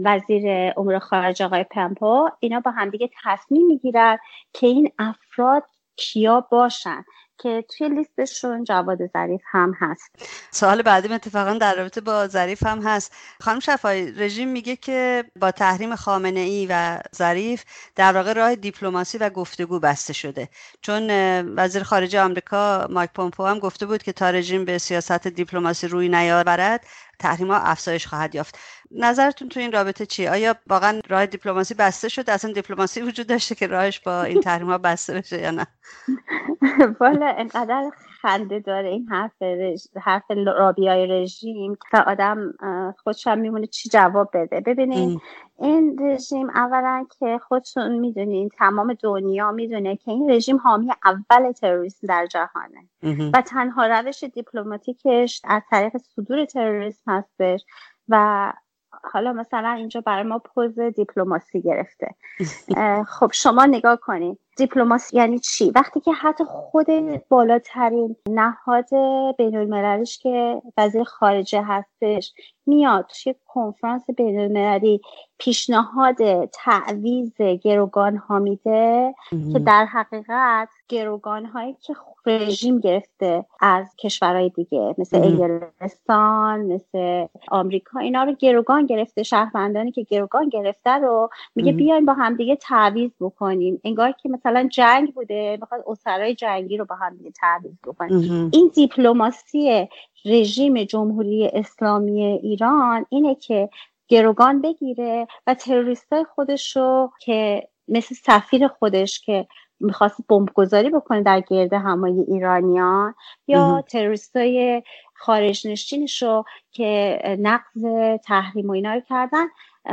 وزیر امور خارجه آقای پمپو اینا با همدیگه تصمیم می‌گیرن که این افراد کیا باشن. که توی لیستشون جواد ظریف هم هست. سوال بعدی اتفاقا در رابطه با ظریف هم هست. خانم شفایی رژیم میگه که با تحریم خامنه ای و ظریف در واقع راه دیپلماسی و گفتگو بسته شده. چون وزیر خارجه آمریکا مایک پومپو هم گفته بود که تا رژیم به سیاست دیپلماسی روی نیاورد تحریم ها افزایش خواهد یافت. نظرتون تو این رابطه چیه؟ آیا واقعا راه دیپلماسی بسته شده اصلا دیپلماسی وجود داشته که راهش با این تحریم ها بسته بشه یا نه؟ والا انقدر خنده داره این حرف رژ... حرف رابیای رژیم و آدم خودشم میمونه چی جواب بده. ببینید این رژیم اولا که خودتون می‌دونین تمام دنیا می‌دونه که این رژیم حامی اول تروریسم در جهانه. و تنها روش دیپلماتیکش از طریق صدور تروریسم هستش و حالا مثلا اینجا برای ما پوز دیپلماسی گرفته. خب شما نگاه کنید دیپلماسی یعنی چی؟ وقتی که حتی خود بالاترین نهاد بین المللیش که وزیر خارجه هستش میاد توی کنفرانس بین المللی پیشنهاد تعویز گروگان ها میده که در حقیقت گروگان هایی که رژیم گرفته از کشورهای دیگه مثل انگلستان مثل آمریکا اینا رو گروگان گرفته شهروندانی که گروگان گرفته رو میگه بیاین با همدیگه تعویز بکنیم. انگار که مثلا جنگ بوده می‌خواد اسرای جنگی رو با هم دیگه تعویض بکنه. این دیپلماسی رژیم جمهوری اسلامی ایران اینه که گروگان بگیره و تروریست خودش رو که مثل سفیر خودش که می‌خواست بمبگذاری بکنه در گرد همای ایرانیان یا تروریست های خارج نشینش رو که نقض تحریم و اینا رو کردن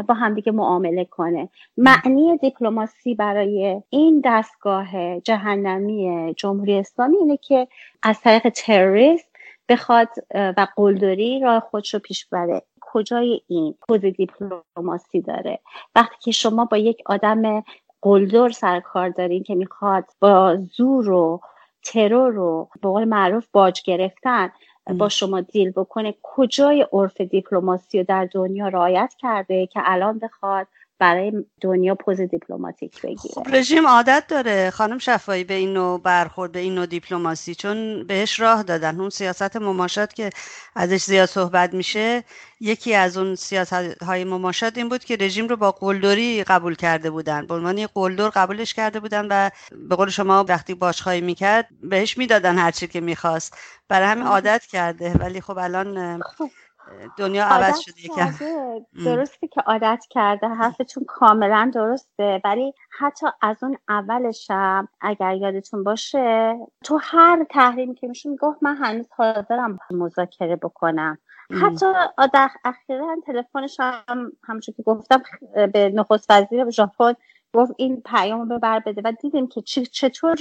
با همدیگه معامله کنه. معنی دیپلماسی برای این دستگاه جهنمی جمهوری اسلامی اینه که از طریق تروریست بخواد و قلدری راه خودش رو پیش بره کجای این پوز دیپلماسی داره؟ وقتی که شما با یک آدم قلدر سر کار دارین که می‌خواد با زور و ترور رو به قول معروف باج گرفتن با شما دیل بکنه کجای عرف دیپلماسی رو در دنیا رعایت کرده که الان بخواد برای دنیا پوز دیپلماتیک بگیره. خب رژیم عادت داره. خانم شفایی به این نوع برخورد به این نوع دیپلماسی چون بهش راه دادن. اون سیاست مماشات که ازش زیاد صحبت میشه یکی از اون سیاست های مماشات این بود که رژیم رو با قلدری قبول کرده بودن. به عنوان قلدر قبولش کرده بودن و به قول شما وقتی باشخواهی می‌کرد بهش می‌دادن هرچی که می‌خواست. برای همین عادت کرده. ولی خب الان خب. دنیا عوض شده یکم. درسته که عادت کرده. حرفتون کاملا درسته. ولی حتی از اون اولشم اگر یادتون باشه تو هر تحریمی که میشه می‌گفت من هنوز حاضرم مذاکره بکنم. حتی در اخیرا تلفنش هم همونجور که گفتم به نخست وزیر ژاپن گفت این پیام رو ببر بده. و دیدیم که چطور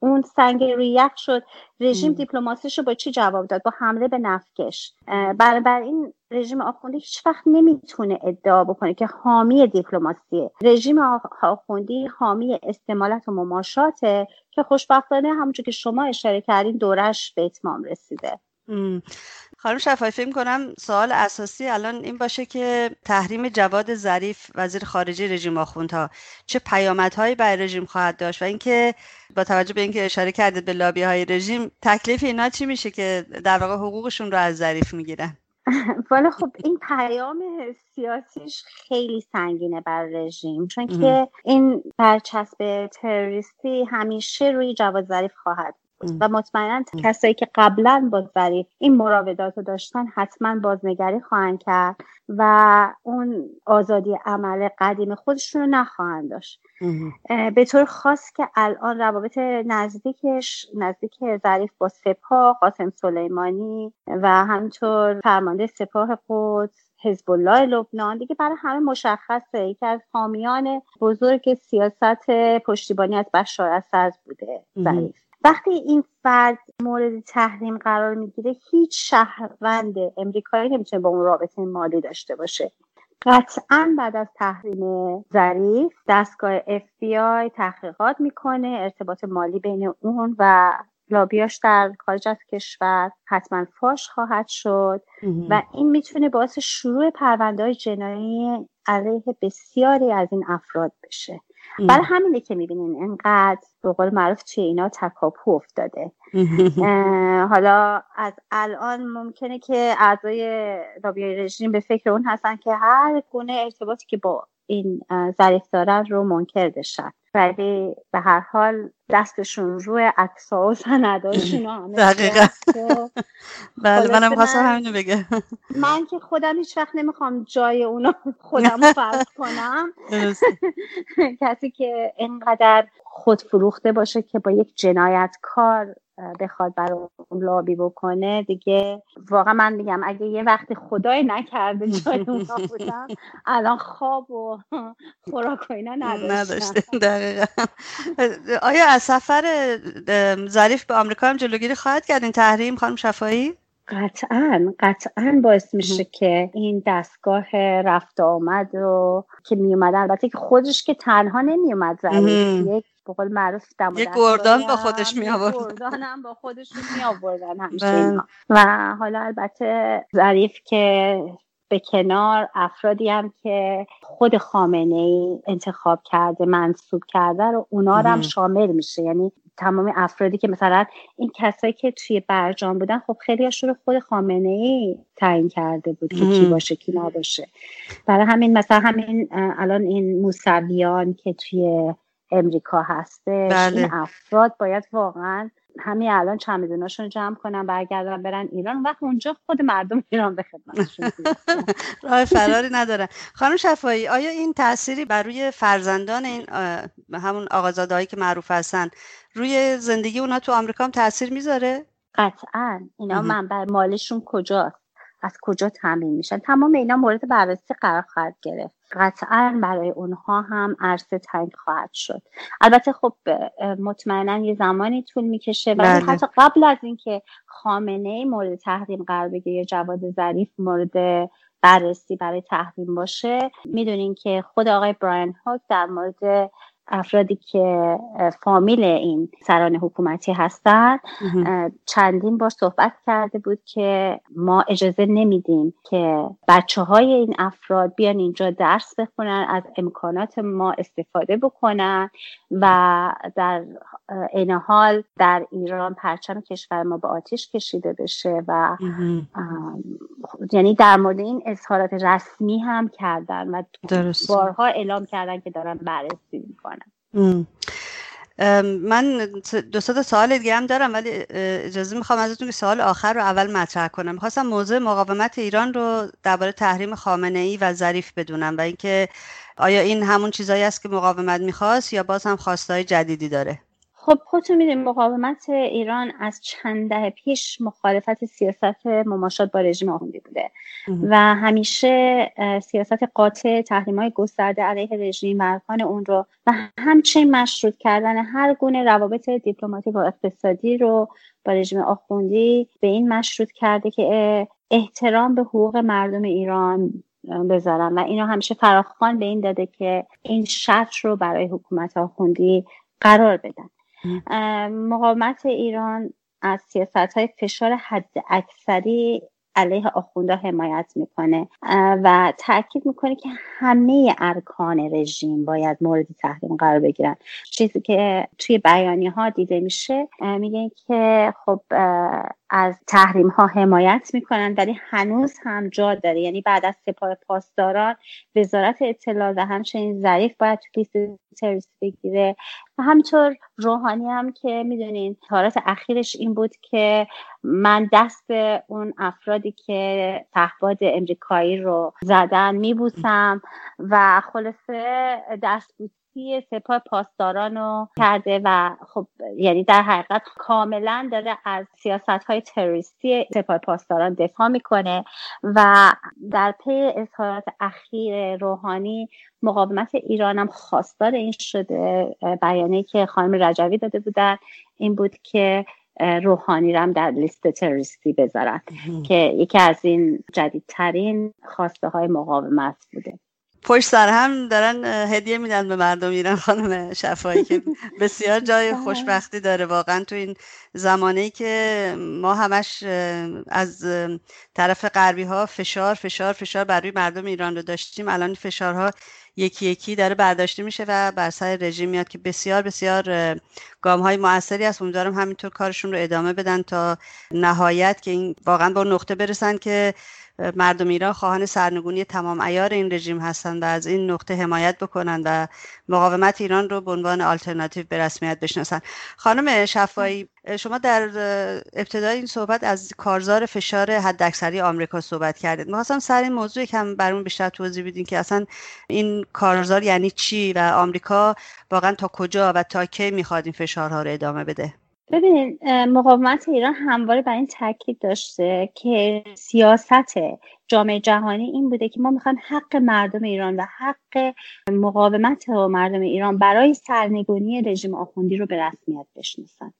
اون سنگ روی یخ شد. رژیم دیپلماسیش رو با چی جواب داد؟ با حمله به نفکش. بر این رژیم آخوندی هیچ وقت نمی‌تونه ادعا بکنه که حامی دیپلماسیه. رژیم آخوندی حامی استمالت و مماشاته که خوشبختانه همونجور که شما اشاره کردین دورش به اتمام رسیده. خانم شفایی فکر کنم سوال اساسی الان این باشه که تحریم جواد ظریف وزیر خارجه رژیم آخوندها چه پیامدهایی برای رژیم خواهد داشت؟ و اینکه با توجه به اینکه اشاره کردید به لابی های رژیم تکلیف اینا چی میشه که در واقع حقوقشون رو از ظریف می‌گیرن؟ والا خب این پیام سیاسیش خیلی سنگینه بر رژیم چون که این برچسب تروریستی همیشه روی جواد ظریف خواهد و مطمئنا کسایی که قبلا با ظریف این مراودات رو داشتن حتما بازنگری خواهند کرد و اون آزادی عمل قدیم خودشون رو نخواهند داشت. به طور خاص که الان روابط نزدیکش نزدیک ظریف با سپاه قاسم سلیمانی و همینطور فرمانده سپاه قدس حزب الله لبنان دیگه برای همه مشخصه. یکی از حامیان بزرگ سیاست پشتیبانی از بشار اسد بوده ظریف. وقتی این فرد مورد تحریم قرار می‌گیره هیچ شهروند امریکایی نمی‌تونه با اون رابطه مالی داشته باشه. قطعا بعد از تحریم ظریف دستگاه FBI تحقیقات می‌کنه ارتباط مالی بین اون و لابیاش در خارج از کشور حتما فاش خواهد شد و این می‌تونه باعث شروع پرونده های جنایی علیه بسیاری از این افراد بشه. برای همینه که می‌بینین انقدر به قول معروف توی اینا تکاپو افتاده. حالا از الان ممکنه که اعضای لابی رژیم به فکر اون هستن که هر گونه ارتباطی که با این ظریف دارن رو منکر بشن. ولی به هر حال دستشون روی اکسا و سنداشون همه دقیقا. بله منم خواستم همینو بگه من که خودم هیچ وقت نمی‌خوام جای اونا خودم فرض کنم. کسی که اینقدر خود فروخته باشه که با یک جنایتکار بخواد اون لابی بکنه دیگه واقعا من میگم اگه یه وقتی خدای نکرده جای اونا بودم الان خواب و خوراک و اینا نداشته دقیقا. آیا از سفر ظریف به آمریکا هم جلوگیری خواهد کرد؟ این تحریم خانم شفایی؟ قطعا قطعا باعث میشه که این دستگاه رفت آمد رو که میومد البته که خودش که تنها نمیومد یک به قول معروف دم یک گردان با خودش می آورد گردان هم با خودشون می آوردن همیشه بله. و حالا البته ظریف که به کنار افرادی هم که خود خامنه ای انتخاب کرده منصوب کرده رو اونا هم شامل میشه. یعنی تمام افرادی که مثلا این کسایی که توی برجام بودن خب خیلی رو خود خامنه ای تعیین کرده بود که کی باشه کی نباشه. برای همین مثلا همین الان این موسویان که توی امریکا هستش بله. این افراد باید واقعا همین الان چمدوناشون جمع کنن برگردن برن ایران وقت اونجا خود مردم ایران به خدمتشون. راه فراری ندارن خانم شفایی آیا این تأثیری بر روی فرزندان این همون آقازادهایی که معروف هستن روی زندگی اونا تو آمریکا هم تاثیر می‌ذاره قطعا اینا. منبع مالشون کجاست از کجا تامین میشن؟ تمام اینا مورد بررسی قرار خواهد گرفت. قطعا برای اونها هم عرصه تنگ خواهد شد. البته خب مطمئنا یه زمانی طول می‌کشه. ولی بله. حتی قبل از اینکه خامنه مورد تحریم قرار بگیره یا جواد ظریف مورد بررسی برای تحریم باشه می‌دونین که خود آقای براین هاک در مورد افرادی که فامیل این سران حکومتی هستند چندین بار صحبت کرده بود که ما اجازه نمیدیم که بچه های این افراد بیان اینجا درس بخونن از امکانات ما استفاده بکنن و در اه، عین حال در ایران پرچم کشور ما به آتیش کشیده بشه و یعنی در مورد این اظهارات رسمی هم کردن و. بارها اعلام کردن که دارن بررسی می‌کنن. من دو تا سوال دیگه هم دارم ولی اجازه می‌خوام ازتون که سوال آخر رو اول مطرح کنم. می‌خواستم موضوع مقاومت ایران رو درباره تحریم خامنه ای و ظریف بدونم و اینکه آیا این همون چیزایی است که مقاومت می‌خواست یا باز هم خواستهای جدیدی داره؟ خب خودتون می‌دونید مقاومت ایران از چند دهه پیش مخالفت سیاست مماشات با رژیم آخوندی بوده. و همیشه سیاست قاطع تحریم های گسترده علیه رژیم و ارکان اون رو و همچنین مشروط کردن هر گونه روابط دیپلماتیک و اقتصادی رو با رژیم آخوندی به این مشروط کرده که احترام به حقوق مردم ایران بذارن. و اینو همیشه فراخوان به این داده که این شرط رو برای حکومت آخوندی قرار بدن. مقاومت ایران از سیاست های فشار حد اکثری علیه آخونده حمایت می‌کنه. و تاکید می‌کنه که همه ارکان رژیم باید مورد تحریم قرار بگیرن. چیزی که توی بیانی ها دیده میشه میگه که خب از تحریم ها حمایت می‌کنن ولی هنوز هم جا داره. یعنی بعد از سپاه پاسداران وزارت اطلاعات و همچنین ظریف باید تو لیست تروریست بگیره. همینطور روحانی هم که می‌دونین اظهارات اخیرش این بود که من دست اون افرادی که پهپاد امریکایی رو زدن میبوسم و خلاصه دستبوسی سپاه پاسداران رو کرده و خب یعنی در حقیقت کاملا داره از سیاست های تروریستی سپاه پاسداران دفاع می‌کنه و در پی اظهارات اخیر روحانی مقاومت ایران هم خواستار این شده. بیانیه که خانم رجوی داده بودن این بود که روحانی رو هم در لیست تروریستی بذارن که یکی از این جدیدترین خواسته های مقاومت بوده. پشت سر هم دارن هدیه میدن به مردم ایران خانم شفایی که بسیار جای خوشبختی داره. واقعا تو این زمانه ای که ما همش از طرف غربی ها فشار فشار فشار بر روی مردم ایران رو داشتیم. الان فشارها یکی یکی داره برداشته میشه و بر سر رژیم میاد که بسیار بسیار گام های موثری است. امیدوارم همینطور کارشون رو ادامه بدن تا نهایت که این واقعا به نقطه برسن که مردم ایران خواهان سرنگونی تمام ایار این رژیم هستند و از این نقطه حمایت بکنند و مقاومت ایران رو به عنوان آلترناتیو به رسمیت بشناسند. خانم شفایی شما در ابتدای این صحبت از کارزار فشار حداکثری آمریکا صحبت کردید. می‌خواستم سر این موضوع کم برامون بیشتر توضیح بدین که اصلا این کارزار یعنی چی و آمریکا واقعا تا کجا و تا کی می‌خواد این فشارها رو ادامه بده؟ ببینید مقاومت ایران همواره بر این تاکید داشته که سیاست جامعه جهانی این بوده که ما می‌خوایم حق مردم ایران و حق مقاومت و مردم ایران برای سرنگونی رژیم آخوندی رو به رسمیت بشناسن.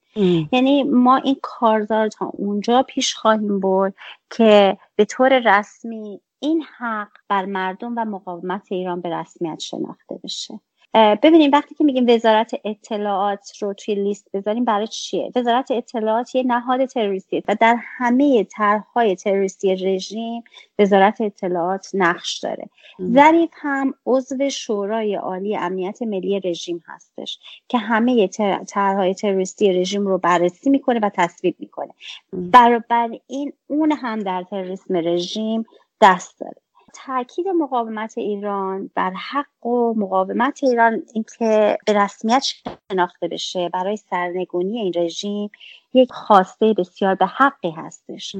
یعنی ما این کارزار تا اونجا پیش خواهیم برد که به طور رسمی این حق بر مردم و مقاومت ایران به رسمیت شناخته بشه. ببینیم وقتی که میگیم وزارت اطلاعات رو توی لیست بذاریم برای چیه؟ وزارت اطلاعات یه نهاد تروریستی و در همه طرحهای تروریستی رژیم وزارت اطلاعات نقش داره. ظریف هم عضو شورای عالی امنیت ملی رژیم هستش که همه طرحهای تروریستی رژیم رو بررسی می‌کنه و تصویب می‌کنه. برابر این اون هم در تروریسم رژیم دست داره. تاکید مقاومت ایران بر حق و مقاومت ایران اینکه به رسمیت شناخته بشه برای سرنگونی این رژیم یک خواسته بسیار به حقی هستش.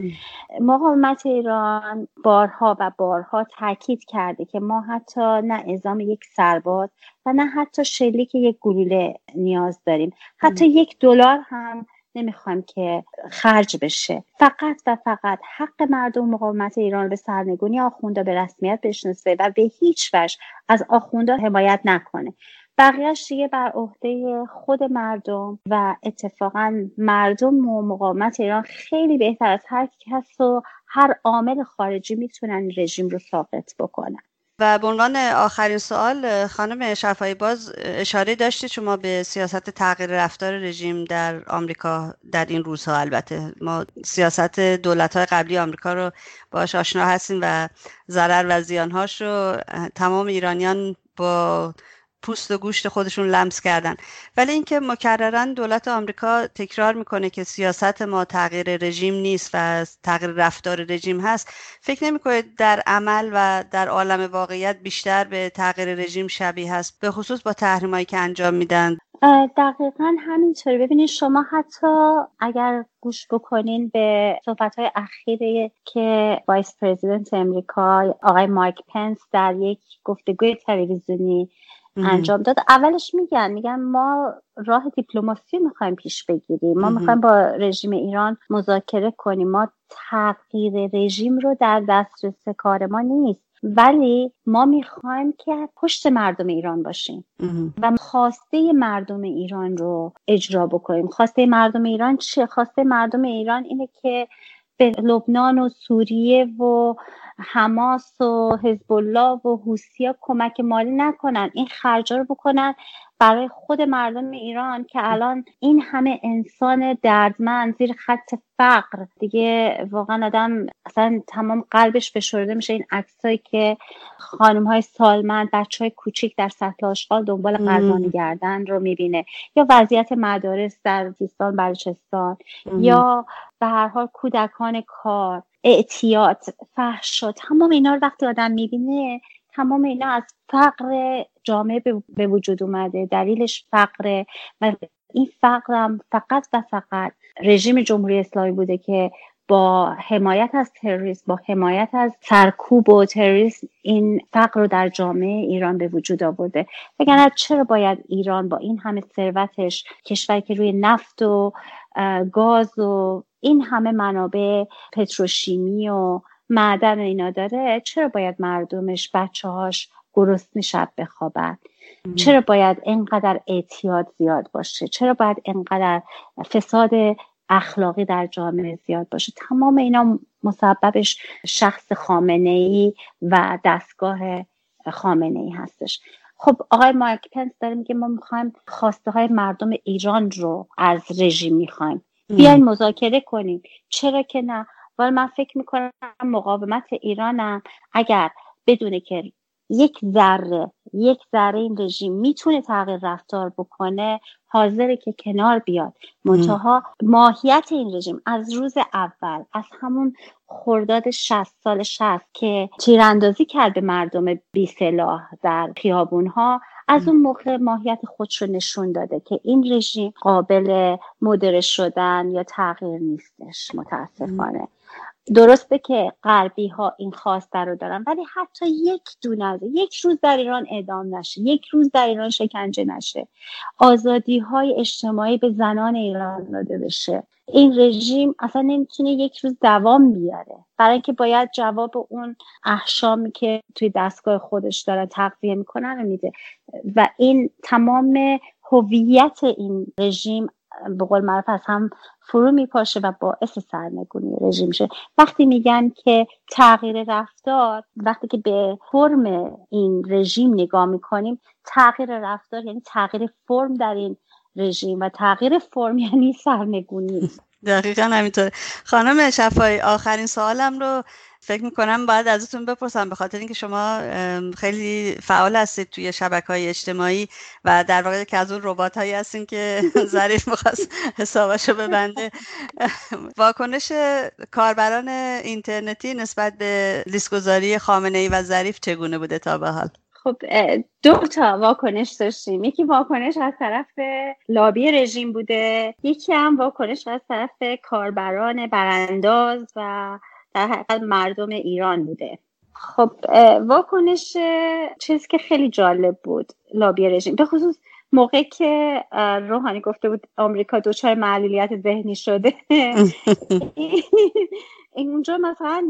مقاومت ایران بارها و بارها تاکید کرده که ما حتی نه ازام یک سرباز و نه حتی شلیک یک گلوله نیاز داریم. حتی یک دلار هم نمی‌خوایم که خرج بشه. فقط و فقط حق مردم مقاومت ایران به سرنگونی آخوندا به رسمیت بشناسه و به هیچ وجه از آخوندا حمایت نکنه. بقیهش دیگه بر عهده خود مردم و اتفاقا مردم و مقاومت ایران خیلی بهتر از هر کس و هر عامل خارجی می‌تونن رژیم رو ساقط بکنن. و به عنوان آخرین سوال خانم شفایی باز اشاره داشتید شما به سیاست تغییر رفتار رژیم در آمریکا در این روزها. البته ما سیاست دولت های قبلی آمریکا رو باش آشنا هستیم و ضرر و زیانهاش رو تمام ایرانیان با پوست و گوشت خودشون لمس کردن. ولی اینکه مکررا دولت آمریکا تکرار می‌کنه که سیاست ما تغییر رژیم نیست و تغییر رفتار رژیم هست فکر نمی‌کنه در عمل و در عالم واقعیت بیشتر به تغییر رژیم شبیه هست به خصوص با تحریمایی که انجام میدن؟ دقیقا همینطوری. ببینید شما حتی اگر گوش بکنین به صحبت های اخیری که vice president امریکا آقای مایک پنس در یک گفتگوی تلویزیونی انجام داد. اولش میگن میگن ما راه دیپلماسی می‌خوایم پیش بگیریم. ما می‌خوایم با رژیم ایران مذاکره کنیم. ما تغییر رژیم رو در دسترس کار ما نیست. ولی ما می‌خوایم که پشت مردم ایران باشیم و خواسته مردم ایران رو اجرا بکنیم. خواسته مردم ایران چه خواسته مردم ایران اینه که به لبنان و سوریه و حماس و حزب الله و حوسیا کمک مالی نکنن. این خرجا رو بکنن. برای خود مردم ایران که الان این همه انسان دردمند زیر خط فقر. دیگه واقعا آدم اصلا تمام قلبش فشرده میشه. این عکسایی که خانم های سالمند بچه های کوچیک در سطح آشغال دنبال غذا میگردن رو می‌بینه. یا وضعیت مدارس در سیستان بلوچستان. یا به هر حال کودکان کار. اعتیاد فحشا. تمام اینا رو وقتی آدم می‌بینه تمام اینا از فقر جامعه به وجود اومده دلیلش فقر و این فقرم فقط و فقط رژیم جمهوری اسلامی بوده که با حمایت از تروریسم با حمایت از سرکوب و تروریسم این فقر رو در جامعه ایران به وجود آورده. وگرنه چرا باید ایران با این همه ثروتش کشوری که روی نفت و گاز و این همه منابع پتروشیمی و معدن اینا داره چرا باید مردمش بچه هاش گرسنه شب بخوابن؟ چرا باید اینقدر اعتیاد زیاد باشه؟ چرا باید اینقدر فساد اخلاقی در جامعه زیاد باشه؟ تمام اینا مسببش شخص خامنه ای و دستگاه خامنه ای هستش. خب آقای مایک پنس داره میگه ما می‌خوایم خواسته های مردم ایران رو از رژیم می‌خوایم. بیاین مذاکره کنیم. چرا که نه؟ ولی من فکر می‌کنم مقاومت ایرانم اگر بدونه که یک ذره یک ذره این رژیم می‌تونه تغییر رفتار بکنه حاضره که کنار بیاد. منتها ماهیت این رژیم از روز اول از همون خرداد 60 سال 60 که تیراندازی کرد به مردم بی سلاح در خیابون ها از اون موقع ماهیت خودش رو نشون داده که این رژیم قابل مدره شدن یا تغییر نیستش متاسفانه. درسته که غربی ها این خواسته رو دارن ولی حتی یک دونه یک روز در ایران اعدام نشه یک روز در ایران شکنجه نشه. آزادی های اجتماعی به زنان ایران داده بشه. این رژیم اصلا نمی‌تونه یک روز دوام بیاره. برای اینکه باید جواب اون احشامی که توی دستگاه خودش داره تقویه می‌کنن رو میده. و این تمام هویت این رژیم به قول معروف از هم فرو میپاشه و باعث سرنگونی رژیم میشه. وقتی میگن که تغییر رفتار وقتی که به فرم این رژیم نگاه می‌کنیم تغییر رفتار یعنی تغییر فرم در این رژیم و تغییر فرم یعنی سرنگونی. دقیقا همینطور خانم شفایی آخرین سوالم رو فکر می‌کنم باید ازتون بپرسم به خاطر اینکه شما خیلی فعال هستید توی شبکه های اجتماعی و در واقع که از اون ربات هایی هستین که ظریف می‌خواست حسابشو ببنده. واکنش کاربران اینترنتی نسبت به لیستگذاری خامنه ای و ظریف چگونه بوده تا به حال؟ خب دو تا واکنش داشتیم. یکی واکنش از طرف لابی رژیم بوده یکی هم واکنش از طرف کاربران برانداز و در حقیقت مردم ایران بوده. خب واکنش چیزی که خیلی جالب بود لابی رژیم. به خصوص موقع که روحانی گفته بود آمریکا دچار معلولیت ذهنی شده. اونجا مثلا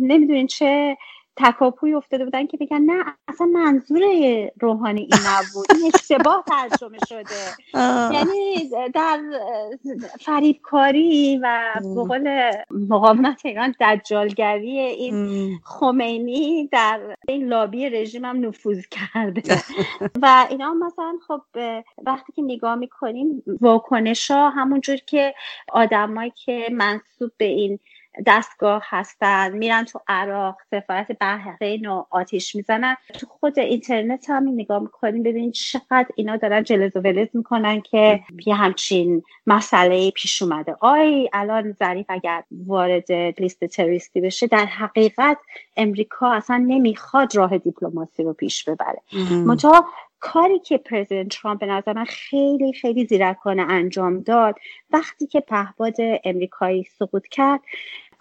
نمی‌دونین چه تکاپوی افتاده بودن که بگن نه اصلا منظور روحانی این نبود. این اشتباه ترجمه شده. یعنی در فریبکاری و بقول مقاومت ایران دجالگری این خمینی در این لابی رژیم هم نفوذ کرده. و اینا مثلا خب وقتی که نگاه می‌کنیم واکنش ها همونجور که آدمایی که منصوب به این دستگاه هستن میرن تو عراق سفارت بحرین و آتیش می‌زنن. تو خود اینترنت هم نگاه می‌کنیم ببینید چقدر اینا دارن جلز و ولز می‌کنن که یه همچین مسئله پیش اومده. آی الان ظریف اگر وارد لیست تروریستی بشه در حقیقت امریکا اصلا نمی‌خواد راه دیپلماسی رو پیش ببره. منتها کاری که پرزیدنت ترامپ به نظر من خیلی خیلی زیرکانه انجام داد وقتی که پهباد امریکایی سقوط کرد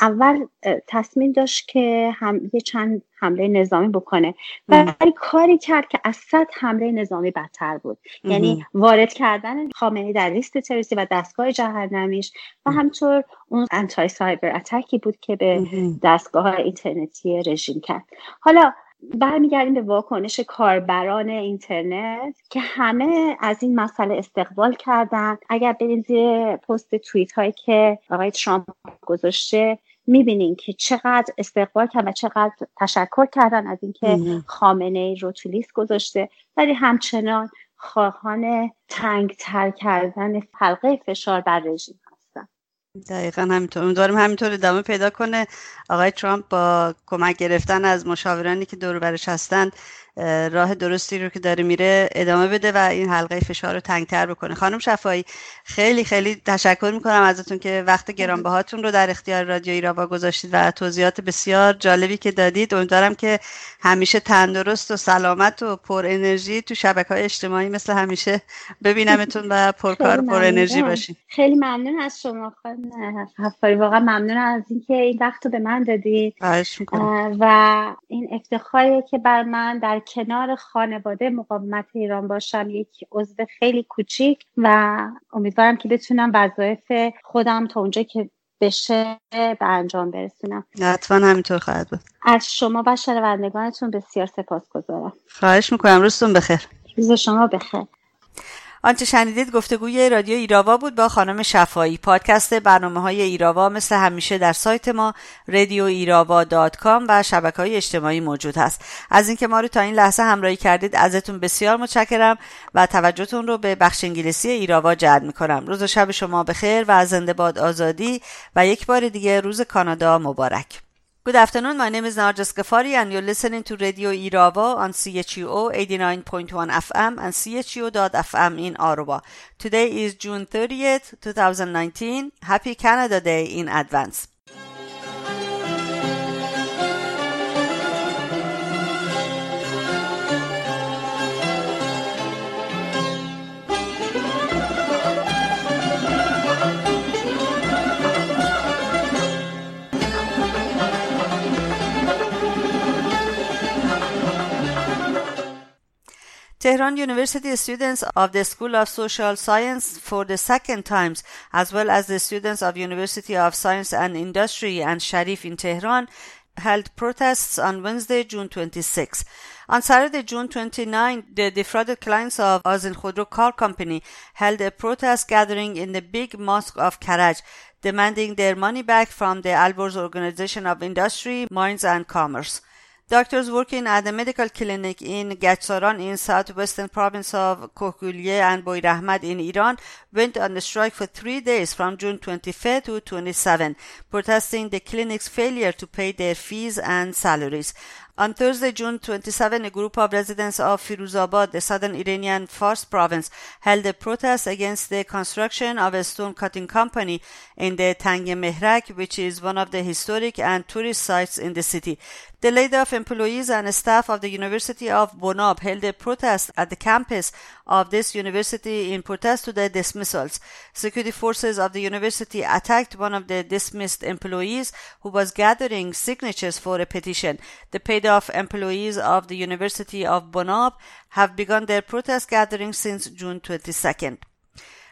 اول تصمیم داشت که هم یه چند حمله نظامی بکنه. ولی کاری کرد که از صد حمله نظامی بدتر بود. یعنی وارد کردن خامنه در لیست تروریستی و دستگاه جهنمیش و همطور اون انتای سایبر اتکی بود که به دستگاه اینترنتی رژیم کرد. حالا برمیگردیم به واکنش کاربران اینترنت که همه از این مسئله استقبال کردن. اگر بریم زیر پست توییت هایی که آقای ترامپ گذاشته می‌بینین که چقدر استقبال کردن و چقدر تشکر کردن از اینکه خامنه ای رو تو لیست گذاشته. ولی همچنان خواهان تنگ تر کردن حلقه فشار بر رژیم. دقیقا همینطور. امیدوارم همینطور ادامه پیدا کنه. آقای ترامپ با کمک گرفتن از مشاورانی که دور برش هستند راه درستی رو که داره میره ادامه بده و این حلقه فشار رو تنگتر بکنه. خانم شفایی خیلی خیلی تشکر می‌کنم ازتون که وقت گرانبهاتون رو در اختیار رادیو ایراوا گذاشتید و توضیحات بسیار جالبی که دادید. امیدوارم که همیشه تندرست و سلامت و پر انرژی تو شبکه های اجتماعی مثل همیشه ببینمتون و پرکار پر انرژی باشین. خیلی ممنون از شما خانم واقعا ممنون از اینکه این وقت رو به من دادید. و این افتخاری که بر من در کنار خانواده مقاومت ایران باشم. یک عضو خیلی کوچیک و امیدوارم که بتونم وظایف خودم تا اونجا که بشه به انجام برسونم. حتما همینطور خواهد بود. از شما و شنوندگانتون بسیار سپاس گذارم خواهش می‌کنم. روزتون بخیر. روز شما بخیر. آنچه شنیدید گفتگوی رادیو ایراوا بود با خانم شفایی. پادکست برنامه های ایراوا مثل همیشه در سایت ما رادیو ایراوا و شبکه های اجتماعی موجود هست از اینکه ما رو تا این لحظه همراهی کردید ازتون بسیار متشکرم و توجهتون رو به بخش انگلیسی ایراوا جلب می‌کنم. روز و شب شما بخیر و زنده باد آزادی و یک بار دیگه روز کانادا مبارک. Good afternoon. My name is Narjas Ghaffari, and you're listening to Radio Irava on CHUO 89.1 FM and CHUO.FM in Ottawa. Today is June 30th, 2019. Happy Canada Day in advance. Tehran University students of the School of Social Science for the second times, as well as the students of University of Science and Industry and Sharif in Tehran, held protests on Wednesday, June 26. On Saturday, June 29, the defrauded clients of Azin Khodro Car Company held a protest gathering in the big mosque of Karaj, demanding their money back from the Alborz Organization of Industry, Mines and Commerce. Doctors working at the medical clinic in Gachsaran in southwestern province of Kokulye and Boirahmad in Iran went on a strike for three days from June 25 to 27, protesting the clinic's failure to pay their fees and salaries. On Thursday, June 27, a group of residents of Firuzabad, the southern Iranian Fars province, held a protest against the construction of a stone cutting company in the Tang Mehrak, which is one of the historic and tourist sites in the city. The laid off employees and staff of the University of Bonab held a protest at the campus of this university in protest to the dismissals. Security forces of the university attacked one of the dismissed employees who was gathering signatures for a petition. The paid off employees of the University of Bonab have begun their protest gathering since June 22nd.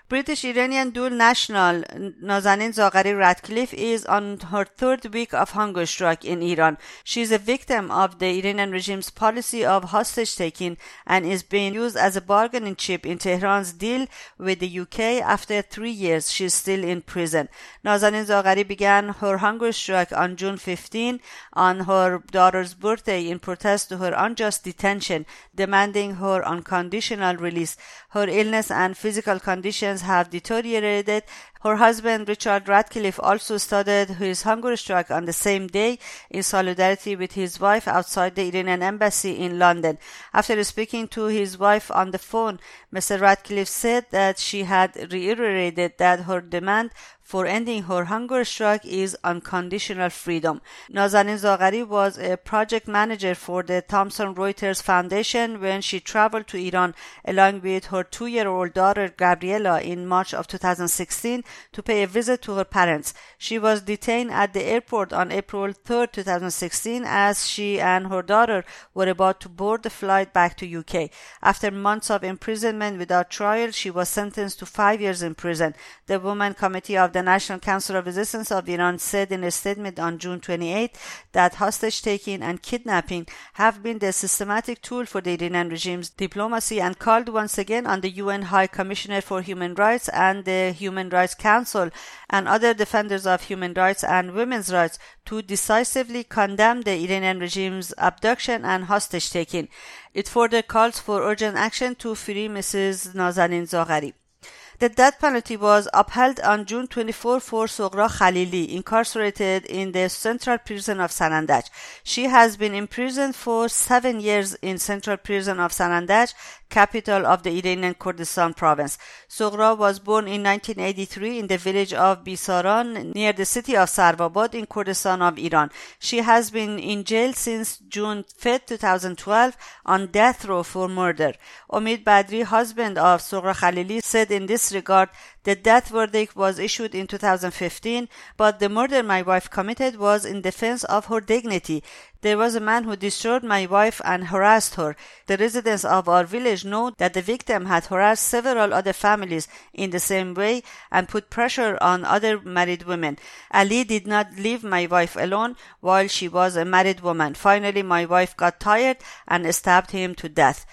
British Iranian dual national Nazanin Zaghari Ratcliffe is on her third week of hunger strike in Iran. She is a victim of the Iranian regime's policy of hostage taking and is being used as a bargaining chip in Tehran's deal with the UK. After three years, she is still in prison. Nazanin Zaghari began her hunger strike on June 15 on her daughter's birthday in protest to her unjust detention, demanding her unconditional release. Her illness and physical conditions have deteriorated. Her husband, Richard Ratcliffe, also started his hunger strike on the same day in solidarity with his wife outside the Iranian embassy in London. After speaking to his wife on the phone, Mr. Ratcliffe said that she had reiterated that her demand for ending her hunger strike is unconditional freedom. Nazanin Zaghari was a project manager for the Thomson Reuters Foundation when she traveled to Iran along with her two-year-old daughter Gabriela in March of 2016 to pay a visit to her parents. She was detained at the airport on April 3, 2016 as she and her daughter were about to board the flight back to UK. After months of imprisonment without trial, she was sentenced to five years in prison. The Women Committee of the National Council of Resistance of Iran said in a statement on June 28 that hostage taking and kidnapping have been the systematic tool for the Iranian regime's diplomacy and called once again on the UN High Commissioner for Human Rights and the Human Rights Council and other defenders of human rights and women's rights to decisively condemn the Iranian regime's abduction and hostage taking. It further calls for urgent action to free Mrs. Nazanin Zaghari. The death penalty was upheld on June 24 for Soghra Khalili, incarcerated in the Central Prison of Sanandaj. She has been imprisoned for seven years in Central Prison of Sanandaj, capital of the Iranian Kurdistan province. Soghra was born in 1983 in the village of Bisaran near the city of Sarvabad in Kurdistan of Iran. She has been in jail since June 5, 2012 on death row for murder. Omid Badri, husband of Soghra Khalili, said in this regard, the death verdict was issued in 2015, but the murder my wife committed was in defense of her dignity. There was a man who disturbed my wife and harassed her. The residents of our village know that the victim had harassed several other families in the same way and put pressure on other married women. Ali did not leave my wife alone while she was a married woman. Finally, my wife got tired and stabbed him to death.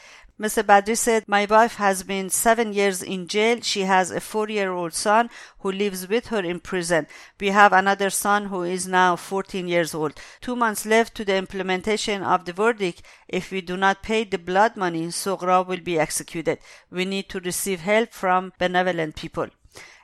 Mr. Badri said, My wife has been seven years in jail. She has a four year old son who lives with her in prison. We have another son who is now 14 years old. Two months left to the implementation of the verdict. If we do not pay the blood money, Soghra will be executed. We need to receive help from benevolent people.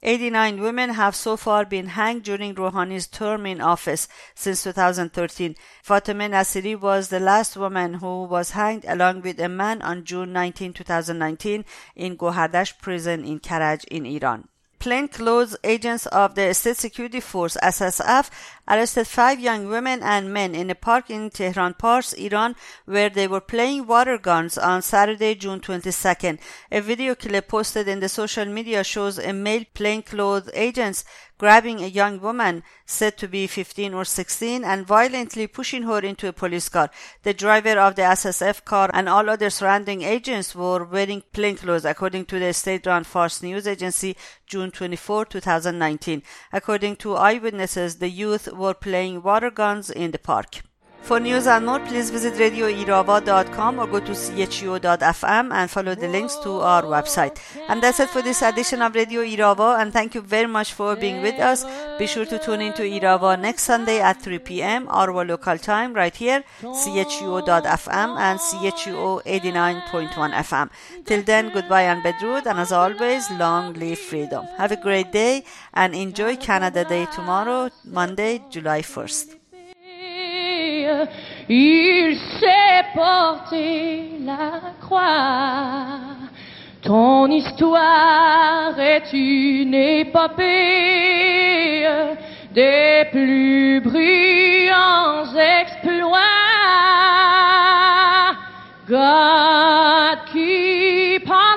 89 women have so far been hanged during Rouhani's term in office since 2013. Fatemeh Nasiri was the last woman who was hanged along with a man on June 19, 2019 in Gohardash prison in Karaj in Iran plainclothes agents of the State Security Force SSF arrested five young women and men in a park in Tehran Pars, Iran, where they were playing water guns on Saturday, June 22nd. A video clip posted in the social media shows a male plainclothes agents grabbing a young woman said to be 15 or 16 and violently pushing her into a police car. The driver of the SSF car and all other surrounding agents were wearing plainclothes, according to the state-run Fars news agency, June 24, 2019. According to eyewitnesses, the youth were playing water guns in the park. For news and more, please visit radioirava.com or go to chu.fm and follow the links to our website. And that's it for this edition of Radio Irava, and thank you very much for being with us. Be sure to tune in to Irava next Sunday at 3 p.m. our local time right here, chu.fm and chu 89.1 FM. Till then, goodbye and bedrood, and as always, long live freedom. Have a great day and enjoy Canada Day tomorrow, Monday, July 1st. Il s'est porté la croix. Ton histoire est une épopée des plus brillants exploits. God keep our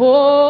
for